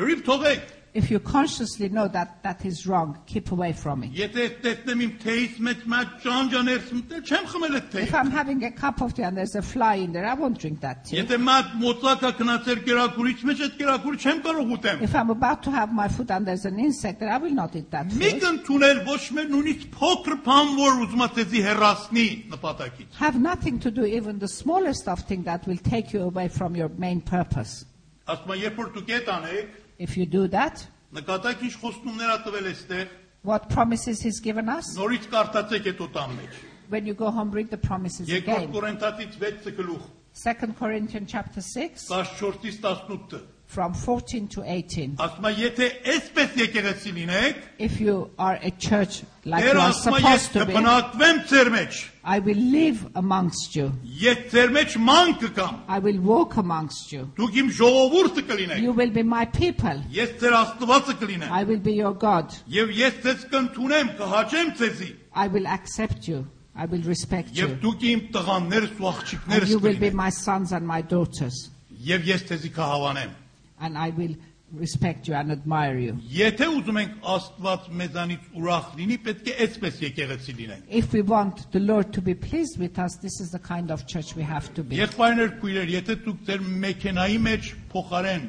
լրիվ թողեք։ If you consciously know that that is wrong, keep away from it. Եթե տեսնեմ իմ թեյից մեջ մատ ճանճաներս, դե չեմ խմել այդ թեյը։ If I'm having a cup of tea and there's a fly in there, I won't drink that tea. Եթե մատ մոծակա գնացեր կերակուրից մեջ, այդ կերակուրը չեմ կարող ուտեմ։ If I'm about to have my food and there's an insect there, I will not eat that Մի food. կընդունել ոչ մեր նույնիսկ փոքր բան, որ ուզում է ցեզի հեռացնի նպատակից։ Have nothing to do even the smallest of thing that will take you away from your main purpose. Ասում եմ, երբ որ դուք այդ անեք, If you do that, նկատակ ինչ խոստումներ ա տվել էստեղ, what promises he's given us? նորից կարդացեք այդ օտան մեջ։ When you go home, read the promises Երկրորդ again. Կորինթացից 6 գլուխ, 2 Corinthians chapter 6, 14-ից 18-ը։ from 14 to 18. Ասում եմ, եթե այսպես եկեղեցի լինեք, If you are a church like Տեր you are ասում է, ես supposed to be, կբնակվեմ ձեր մեջ։ I will live amongst you. Ես ձեր մեջ ման կգամ։ I will walk amongst you. Դուք իմ ժողովուրդը կլինեք։ You will be my people. Ես ձեր Աստվածը կլինեմ։ I will be your God. Եվ ես ձեզ կընդունեմ, կհաճեմ ձեզի։ I will accept you. I will respect Եվ you. դուք իմ տղաներս ու And աղջիկներս you will be կլինեք։ my sons and my daughters. Եվ ես ձեզի կհավանեմ։ And I will respect you and admire you. Եթե ուզում ենք Աստված մեզանից ուրախ լինի, պետք է այսպես եկեղեցի լինենք։ If we want the Lord to be pleased with us, this is the kind of church we have to be. Եղբայրներ, քույրեր, եթե դուք ձեր մեքենայի մեջ փոխարեն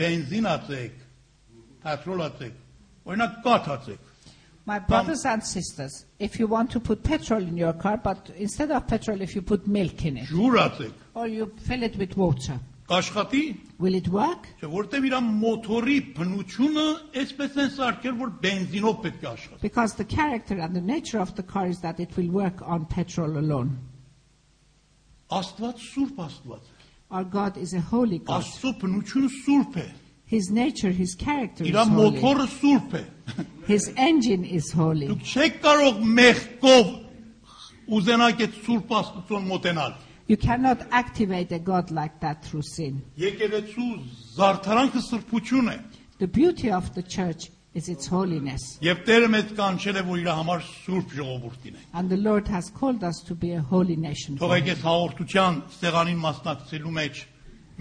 բենզին ածեք, petrol ածեք, օրինակ կաթ ածեք, My brothers and sisters, if you want to put petrol in your car, but instead of petrol, if you put milk in it, ջուր ածեք, or you fill it with water, կաշխատի, will it work? չէ, որտեվ իր մոթորի բնությունը այսպես են սարքել, որ բենզինով պետք է աշխատի։ Because the character and the nature of the car is that it will work on petrol alone. Աստված սուրբ Աստված է։ Our God is a holy God. Աստծո բնությունը սուրբ է։ His nature, His character is Իր holy. մոթորը սուրբ է։ His engine is holy. Դուք չեք կարող մեղքով ուզենաք այդ սուրբ Աստծուն մոտենալ։ You cannot activate a God like that through sin. Եկեղեցու զարդարանքը սրբություն է։ The beauty of the church is its holiness. Եվ Տերը մեզ կանչել է, որ իր համար սուրբ ժողովուրդ լինենք։ And the Lord has called us to be a holy nation. for Թողեք Him. այս հաղորդության ստեղանին մասնակցելու մեջ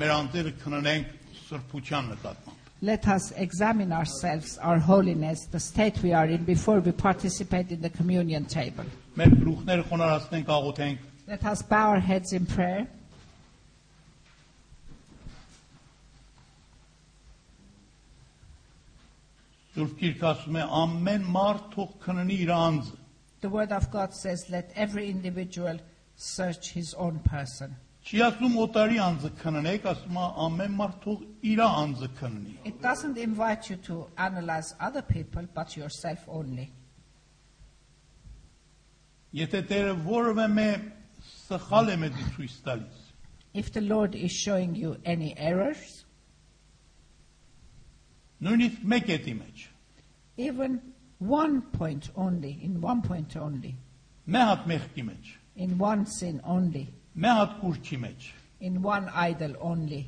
մեր անձերը քննենք սրբության նկատմամբ։ Let us examine ourselves, our holiness, the state we are in before we participate in the communion table. Մեր գլուխները խոնարհացնենք, աղոթենք։ let us bow our heads in prayer. The word of God says, let every individual search his own person. It doesn't invite you to analyze other people, but yourself only. Եթե Տերը որևէ մե սխալ է մեզ ցույց տալիս, If the Lord is showing you any errors, նույնիսկ մեկ էտի մեջ, even one point only, in one point only, մի հատ մեղքի մեջ, in one sin only, մի հատ կուրչի մեջ, in one idol only,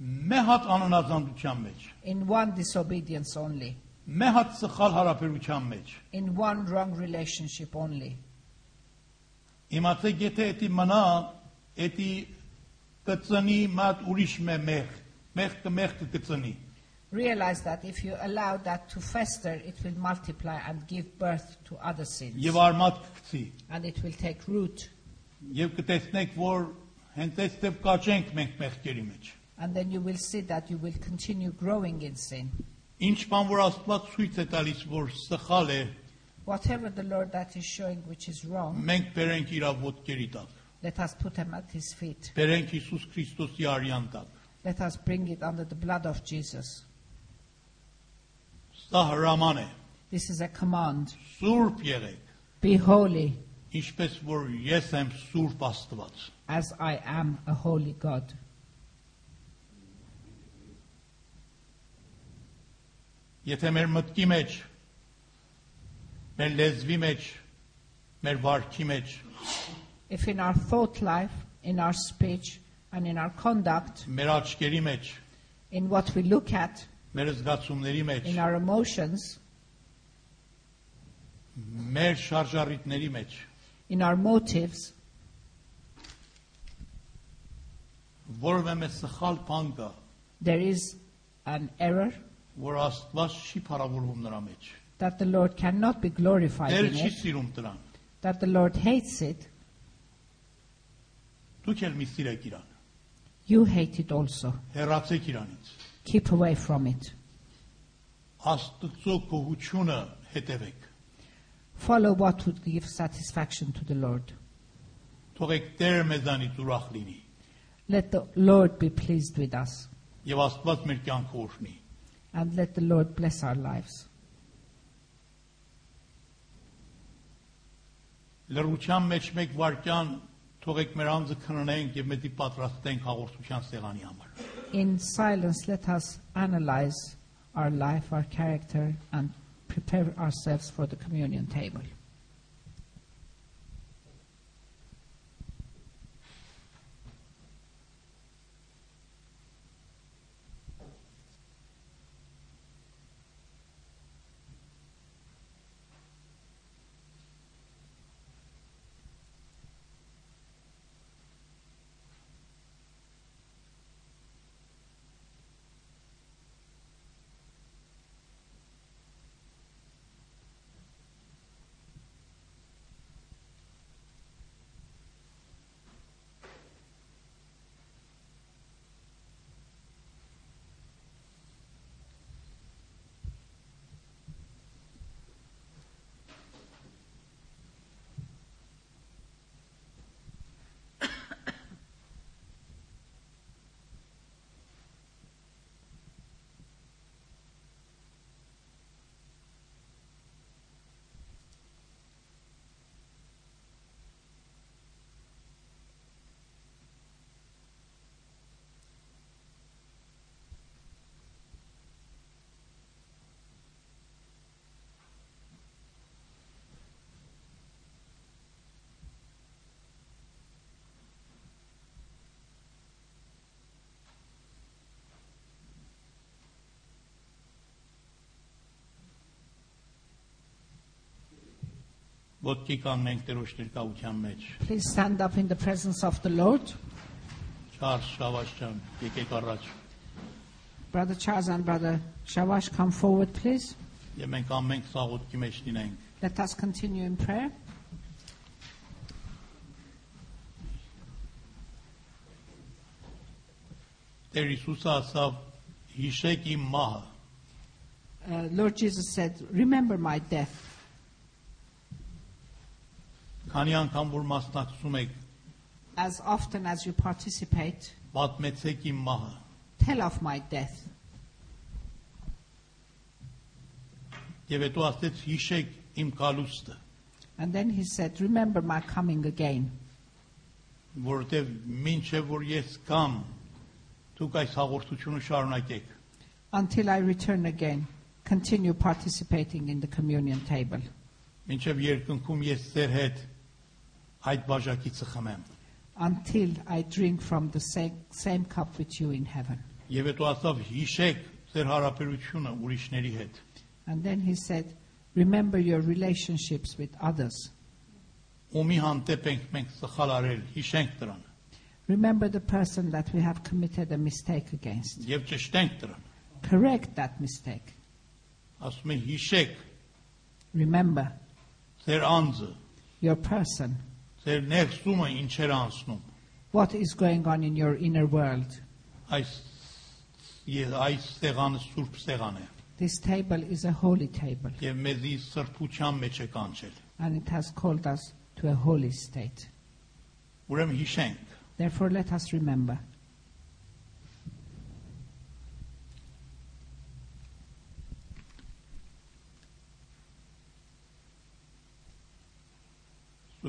մի հատ անանազանդության մեջ, in one disobedience only, մի հատ սխալ հարաբերության մեջ։ in one wrong relationship only. Իմացեք, եթե էտի մնա, էտի կծնի մատ ուրիշ մե մեղ, մեղ կմեղ կծնի։ Realize that if you allow that to fester, it will multiply and give birth to other sins. Եվ արմատ կգցի։ And it will take root. Եվ կտեսնեք, որ հենց այստեղ կաճենք մենք մեղքերի մեջ։ And then you will see that you will continue growing in sin. Ինչ բան որ Աստված ցույց է տալիս, որ սխալ է, Whatever the Lord that is showing which is wrong, մենք բերենք իր ոտքերի տակ։ let us put him at his feet. Բերենք Հիսուս Քրիստոսի արյան տակ։ Let us bring it under the blood of Jesus. Սա հրաման է։ This is a command. Սուրբ եղեք, Be holy ինչպես որ ես եմ Սուրբ Աստված։ as I am a holy God. Եթե մեր մտքի մեջ, մեր լեզվի մեջ, մեր վարքի մեջ, If in our thought life, in our speech, and in our conduct, մեր աչքերի մեջ, in what we look at, մեր զգացումների մեջ, in our emotions, մեր շարժառիթների մեջ, in our motives, որևէ մի սխալ բան կա, there is an error որ Աստված չի փառավորվում նրա մեջ։ that the Lord cannot be glorified Տեր in չի it, սիրում դրան։ that the Lord hates it, Դուք էլ մի սիրեք իրան։ you hate it also. Հեռացեք իրանից։ Keep away from it. Աստծո գոհությունը հետևեք։ Follow what would give satisfaction to the Lord. Թողեք Տերը մեզանից ուրախ լինի Let the Lord be pleased with us, եւ Աստված մեր կյանքը օրհնի։ and let the Lord bless our lives. Լրության մեջ մեկ վարքյան թողեք մեր անձը քննենք եւ մետի պատրաստենք հաղորդության սեղանի համար։ In silence, let us analyze our life, our character, and prepare ourselves for the communion table. Ոտքի կանգնենք Տերոջ ներկայության մեջ։ Please stand up in the presence of the Lord. Չարս Շավաշյան, եկեք առաջ։ Brother Charles and Brother Shavash, come forward, please. Եվ մենք ամենք սա ոտքի մեջ լինենք։ Let us continue in prayer. Տեր Հիսուսը ասավ. հիշեք իմ մահը, uh, Lord Jesus said, Remember my death. Քանի անգամ որ մասնակցում եք, As often as you participate, պատմեցեք իմ մահը։ tell of my death. Եվ հետո ասեց հիշեք իմ կալուստը, And then he said, Remember my coming again. որովհետև մինչև որ ես կամ դուք այս հաղորդությունը շարունակեք։ Until I return again, continue participating in the communion table. Մինչև երկնքում ես ձեր հետ այդ բաժակիցը խմեմ։ Until I drink from the same, same cup with you in heaven. Եվ հետո ասավ հիշեք ձեր հարաբերությունը ուրիշների հետ։ And then he said, Remember your relationships with others. Ումի հանդեպ ենք մենք սխալ արել, հիշենք դրան Remember the person that we have committed a mistake against. եւ ճշտենք դրան։ Correct that mistake. Ասում է հիշեք Remember ձեր անձը, your person. ձեր ներսումը ինչեր անցնում։ What is going on in your inner world? Այս ես այս սեղանը սուրբ սեղան է This table is a holy table, եւ մեզի սրբության մեջ է կանչել։ and it has called us to a holy state. Ուրեմն հիշենք Therefore, let us remember.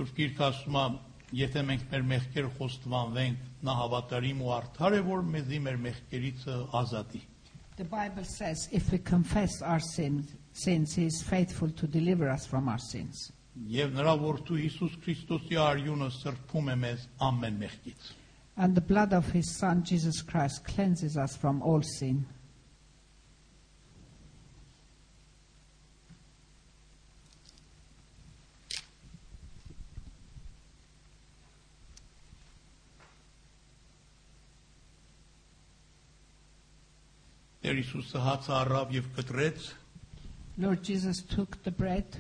Սուրբ Գիրքը ասում է, եթե մենք մեր մեղքերը խոստովանվենք, նա հավատարիմ ու արդար է, որ մեզի մեր մեղքերից ազատի։ The Bible says if we confess our sins, sins, He is faithful to deliver us from our sins. Եվ նրա որդու Հիսուս Քրիստոսի արյունը սրբում է մեզ ամեն մեղքից։ And the blood of His Son, Jesus Christ, cleanses us from all sin. Տեր Հիսուսը հացը առավ եւ կտրեց Lord Jesus took the bread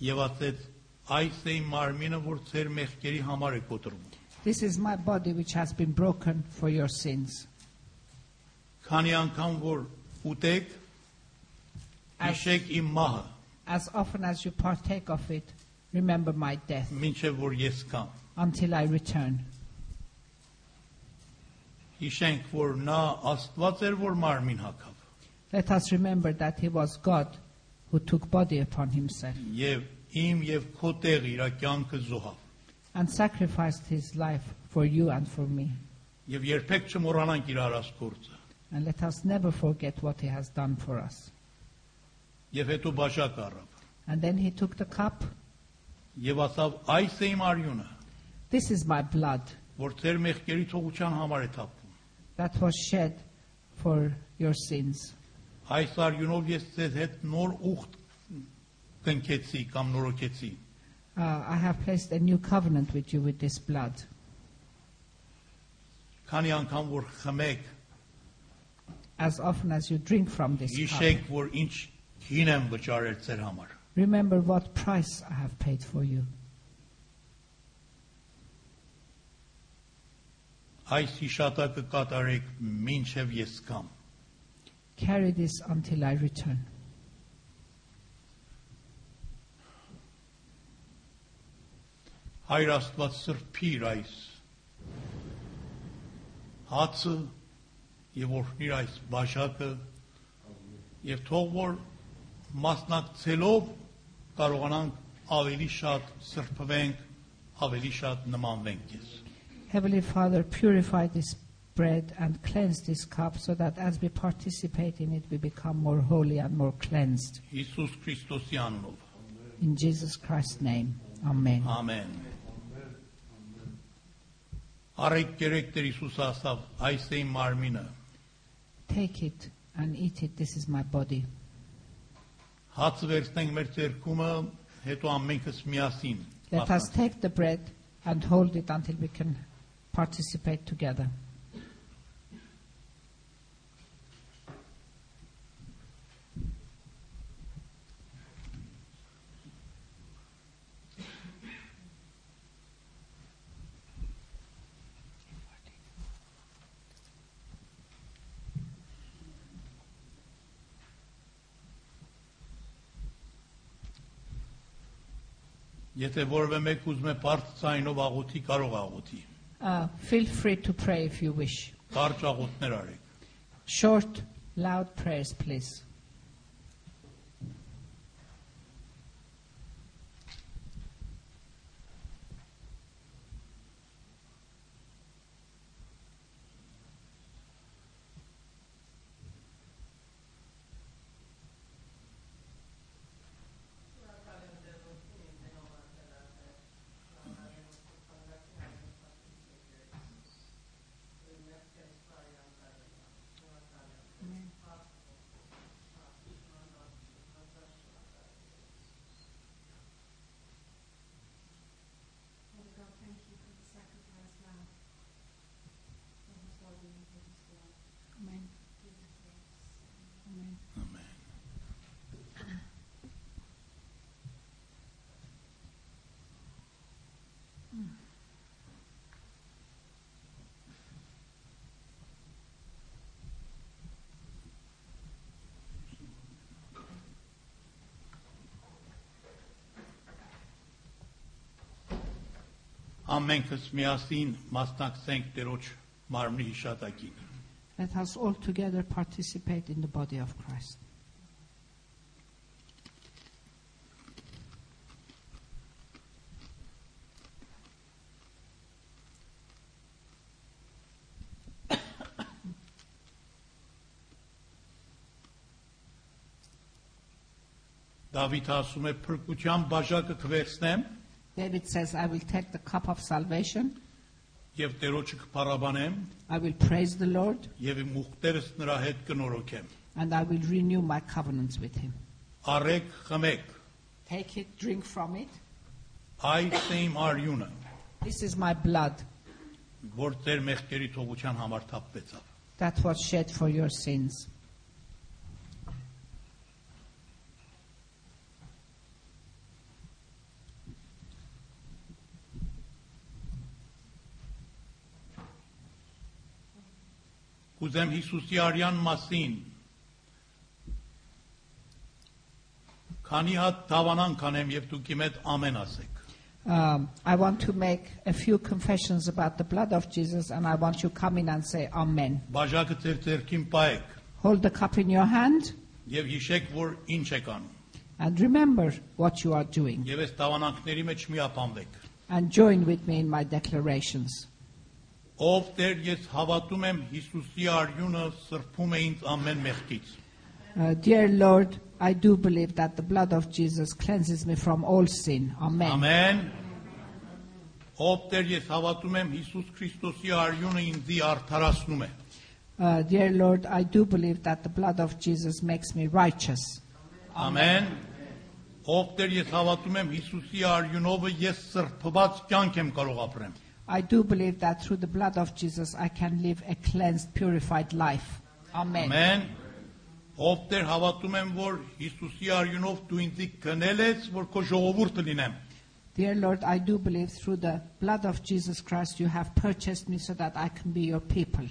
եւ ասեց. «Այս է իմ մարմինը, որ ձեր մեղքերի համար է կոտրվում»։ This is my body which has been broken for your sins. Քանի անգամ որ ուտեք, հիշեք իմ մահը, As often as you partake of it, remember my death մինչև որ ես կամ։ until I return. Հիշենք, որ նա Աստված էր, որ մարմին հագավ Let us remember that He was God who took body upon Himself եւ իմ եւ քո տեղ իր կյանքը զոհավ։ and sacrificed His life for you and for me. Եվ երբեք չմոռանանք իր արած գործը։ And let us never forget what He has done for us. Եվ հետո բաժակ առավ And then He took the cup. եւ ասավ. «Այս է իմ արյունը, This is my blood որ ձեր մեղքերի թողության համար է թափվում։ that was shed for your sins. Այս արյունով ես ձեզ հետ նոր ուխտ կնքեցի կամ նորոգեցի։ Uh, I have placed a new covenant with you with this blood. Քանի անգամ որ խմեք, As often as you drink from this cup, հիշեք, որ ինչ քին եմ վճարել ձեր համար։ remember what price I have paid for you. Այս հիշատակը կատարեք մինչև ես կամ։ Carry this until I return. Հայր Աստված սրբիր այս հացը եւ օրհնիր այս բաժակը եւ թող որ մասնակցելով կարողանանք ավելի շատ սրբվենք, ավելի շատ նմանվենք ես։ Heavenly Father, purify this bread and cleanse this cup so that as we participate in it, we become more holy and more cleansed. Հիսուս Քրիստոսի անունով։ In Jesus Christ's name, Amen. Ամեն։ Արեք կերեք Տեր Հիսուսը ասավ. այս է իմ մարմինը։ Take it and eat it. This is my body. Հացը վերցնենք մեր ձեռքումը, հետո ամենքս միասին։ Let us take the bread and hold it until we can participate together. Եթե որևէ մեկ ուզում է բարդ ցայնով աղոթի, կարող աղոթի։ uh, feel free to pray if you wish. Short, loud prayers, please. Ամենքս միասին մասնակցենք Տերոջ մարմնի հիշատակին։ Let us all together participate in the body of Christ. Դավիթ ասում է փրկության բաժակը կվերցնեմ David says, I will take the cup of salvation, եւ Տերոջը կփառաբանեմ I will praise the Lord, եւ իմ ուխտերս նրա հետ կնորոգեմ։ and I will renew my covenants with him. Արեք խմեք Take it, drink from it. այս իմ արյունը, This is my blood որ ձեր մեղքերի թողության համար թափվեցավ։ that was shed for your sins. Կուզեմ Հիսուսի արյան մասին Քանի հատ դավանան կանեմ եւ դուք իմ հետ ամեն ասեք։ Um, I want to make a few confessions about the blood of Jesus, and I want you to come in and say Amen. Բաժակը ձեր ձեռքին պայեք Hold the cup in your hand եւ հիշեք, որ ինչ եք անում։ and remember what you are doing. Եվ այս դավանանքների մեջ մի ապանվեք։ And join with me in my declarations. Ով Տեր ես հավատում եմ Հիսուսի արյունը սրբում է ինձ ամեն մեղքից։ Uh, dear Lord, I do believe that the blood of Jesus cleanses me from all sin. Amen. Ամեն։ Ով Տեր ես հավատում եմ Հիսուս Քրիստոսի արյունը ինձի արդարացնում է։ Uh, dear Lord, I do believe that the blood of Jesus makes me righteous. Ամեն։ Ով Տեր ես հավատում եմ Հիսուսի արյունով ես սրբված կյանք եմ կարող ապրեմ։ I do believe that through the blood of Jesus I can live a cleansed, purified life. Amen. Ամեն։ Ով Տեր հավատում եմ, որ Հիսուսի արյունով դու ինձ կնել ես, որ քո ժողովուրդը լինեմ։ Dear Lord, I do believe through the blood of Jesus Christ you have purchased me so that I can be your people.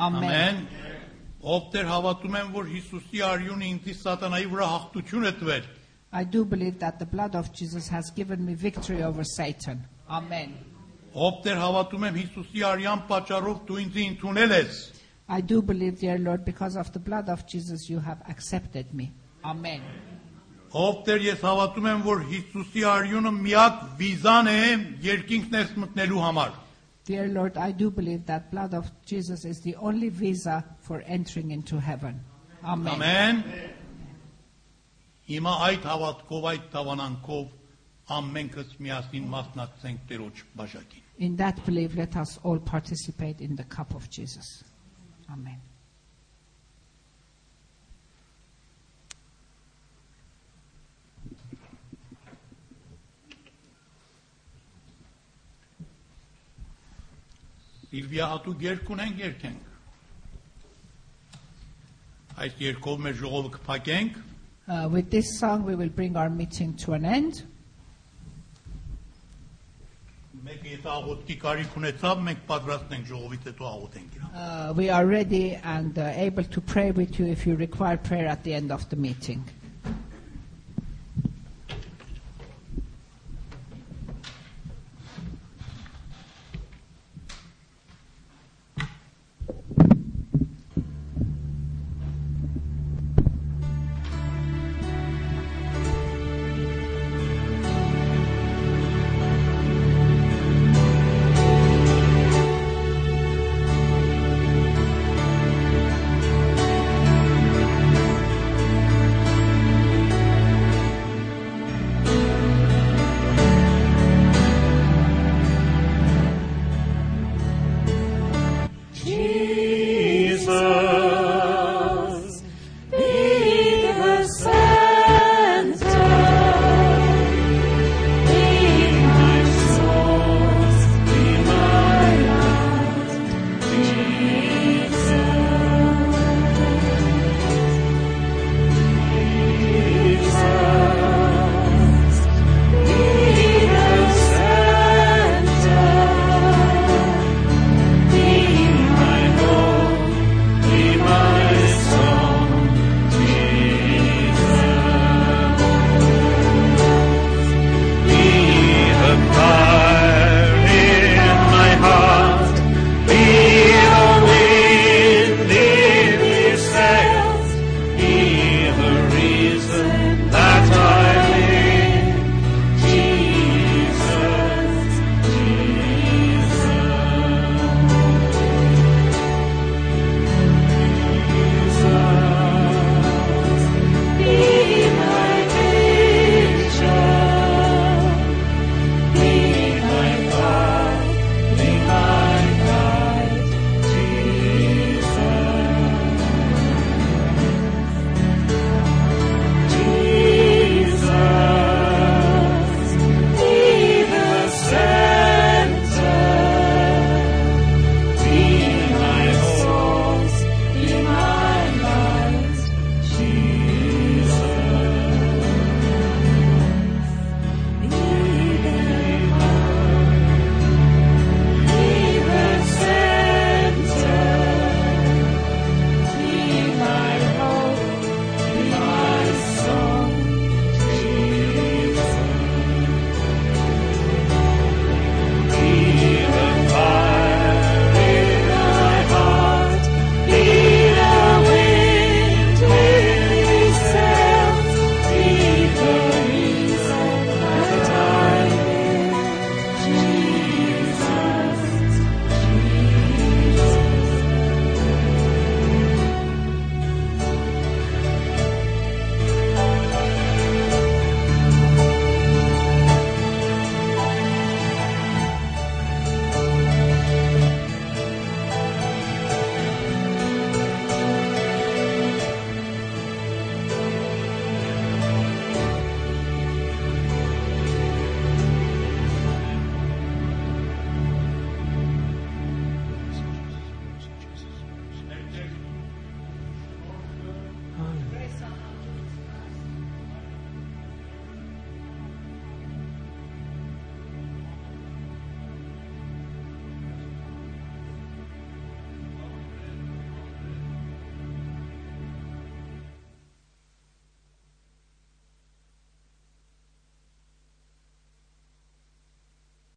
Amen. Ամեն։ Ով Տեր հավատում եմ, որ Հիսուսի արյունը ինձ սատանայի վրա հաղթություն է տվել։ I do believe that the blood of Jesus has given me victory over Satan. Amen. Ով Տեր հավատում եմ Հիսուսի արյան պատճառով դու ինձ ընդունել ես։ I do believe, dear Lord, because of the blood of Jesus you have accepted me. Amen. Ով Տեր ես հավատում եմ, որ Հիսուսի արյունը միակ վիզան է երկինքն ես մտնելու համար։ Dear Lord, I do believe that blood of Jesus is the only visa for entering into heaven. Amen. Ամեն։ Հիմա այդ հավատքով, այդ տավանանքով ամենքս միասին մասնակցենք Տերոջ բաժակին։ In that belief, let us all participate in the cup of Jesus. Amen. Սիլվիա հատուկ երկ ունենք երկենք։ Այս երկով մեր ժողովը կփակենք։ Uh, with this song, we will bring our meeting to an end. Մեկը եթե աղոթքի կարիք ունեցավ, մենք պատրաստ ենք ժողովից հետո աղոթենք իրան։ Uh, we are ready and uh, able to pray with you if you require prayer at the end of the meeting.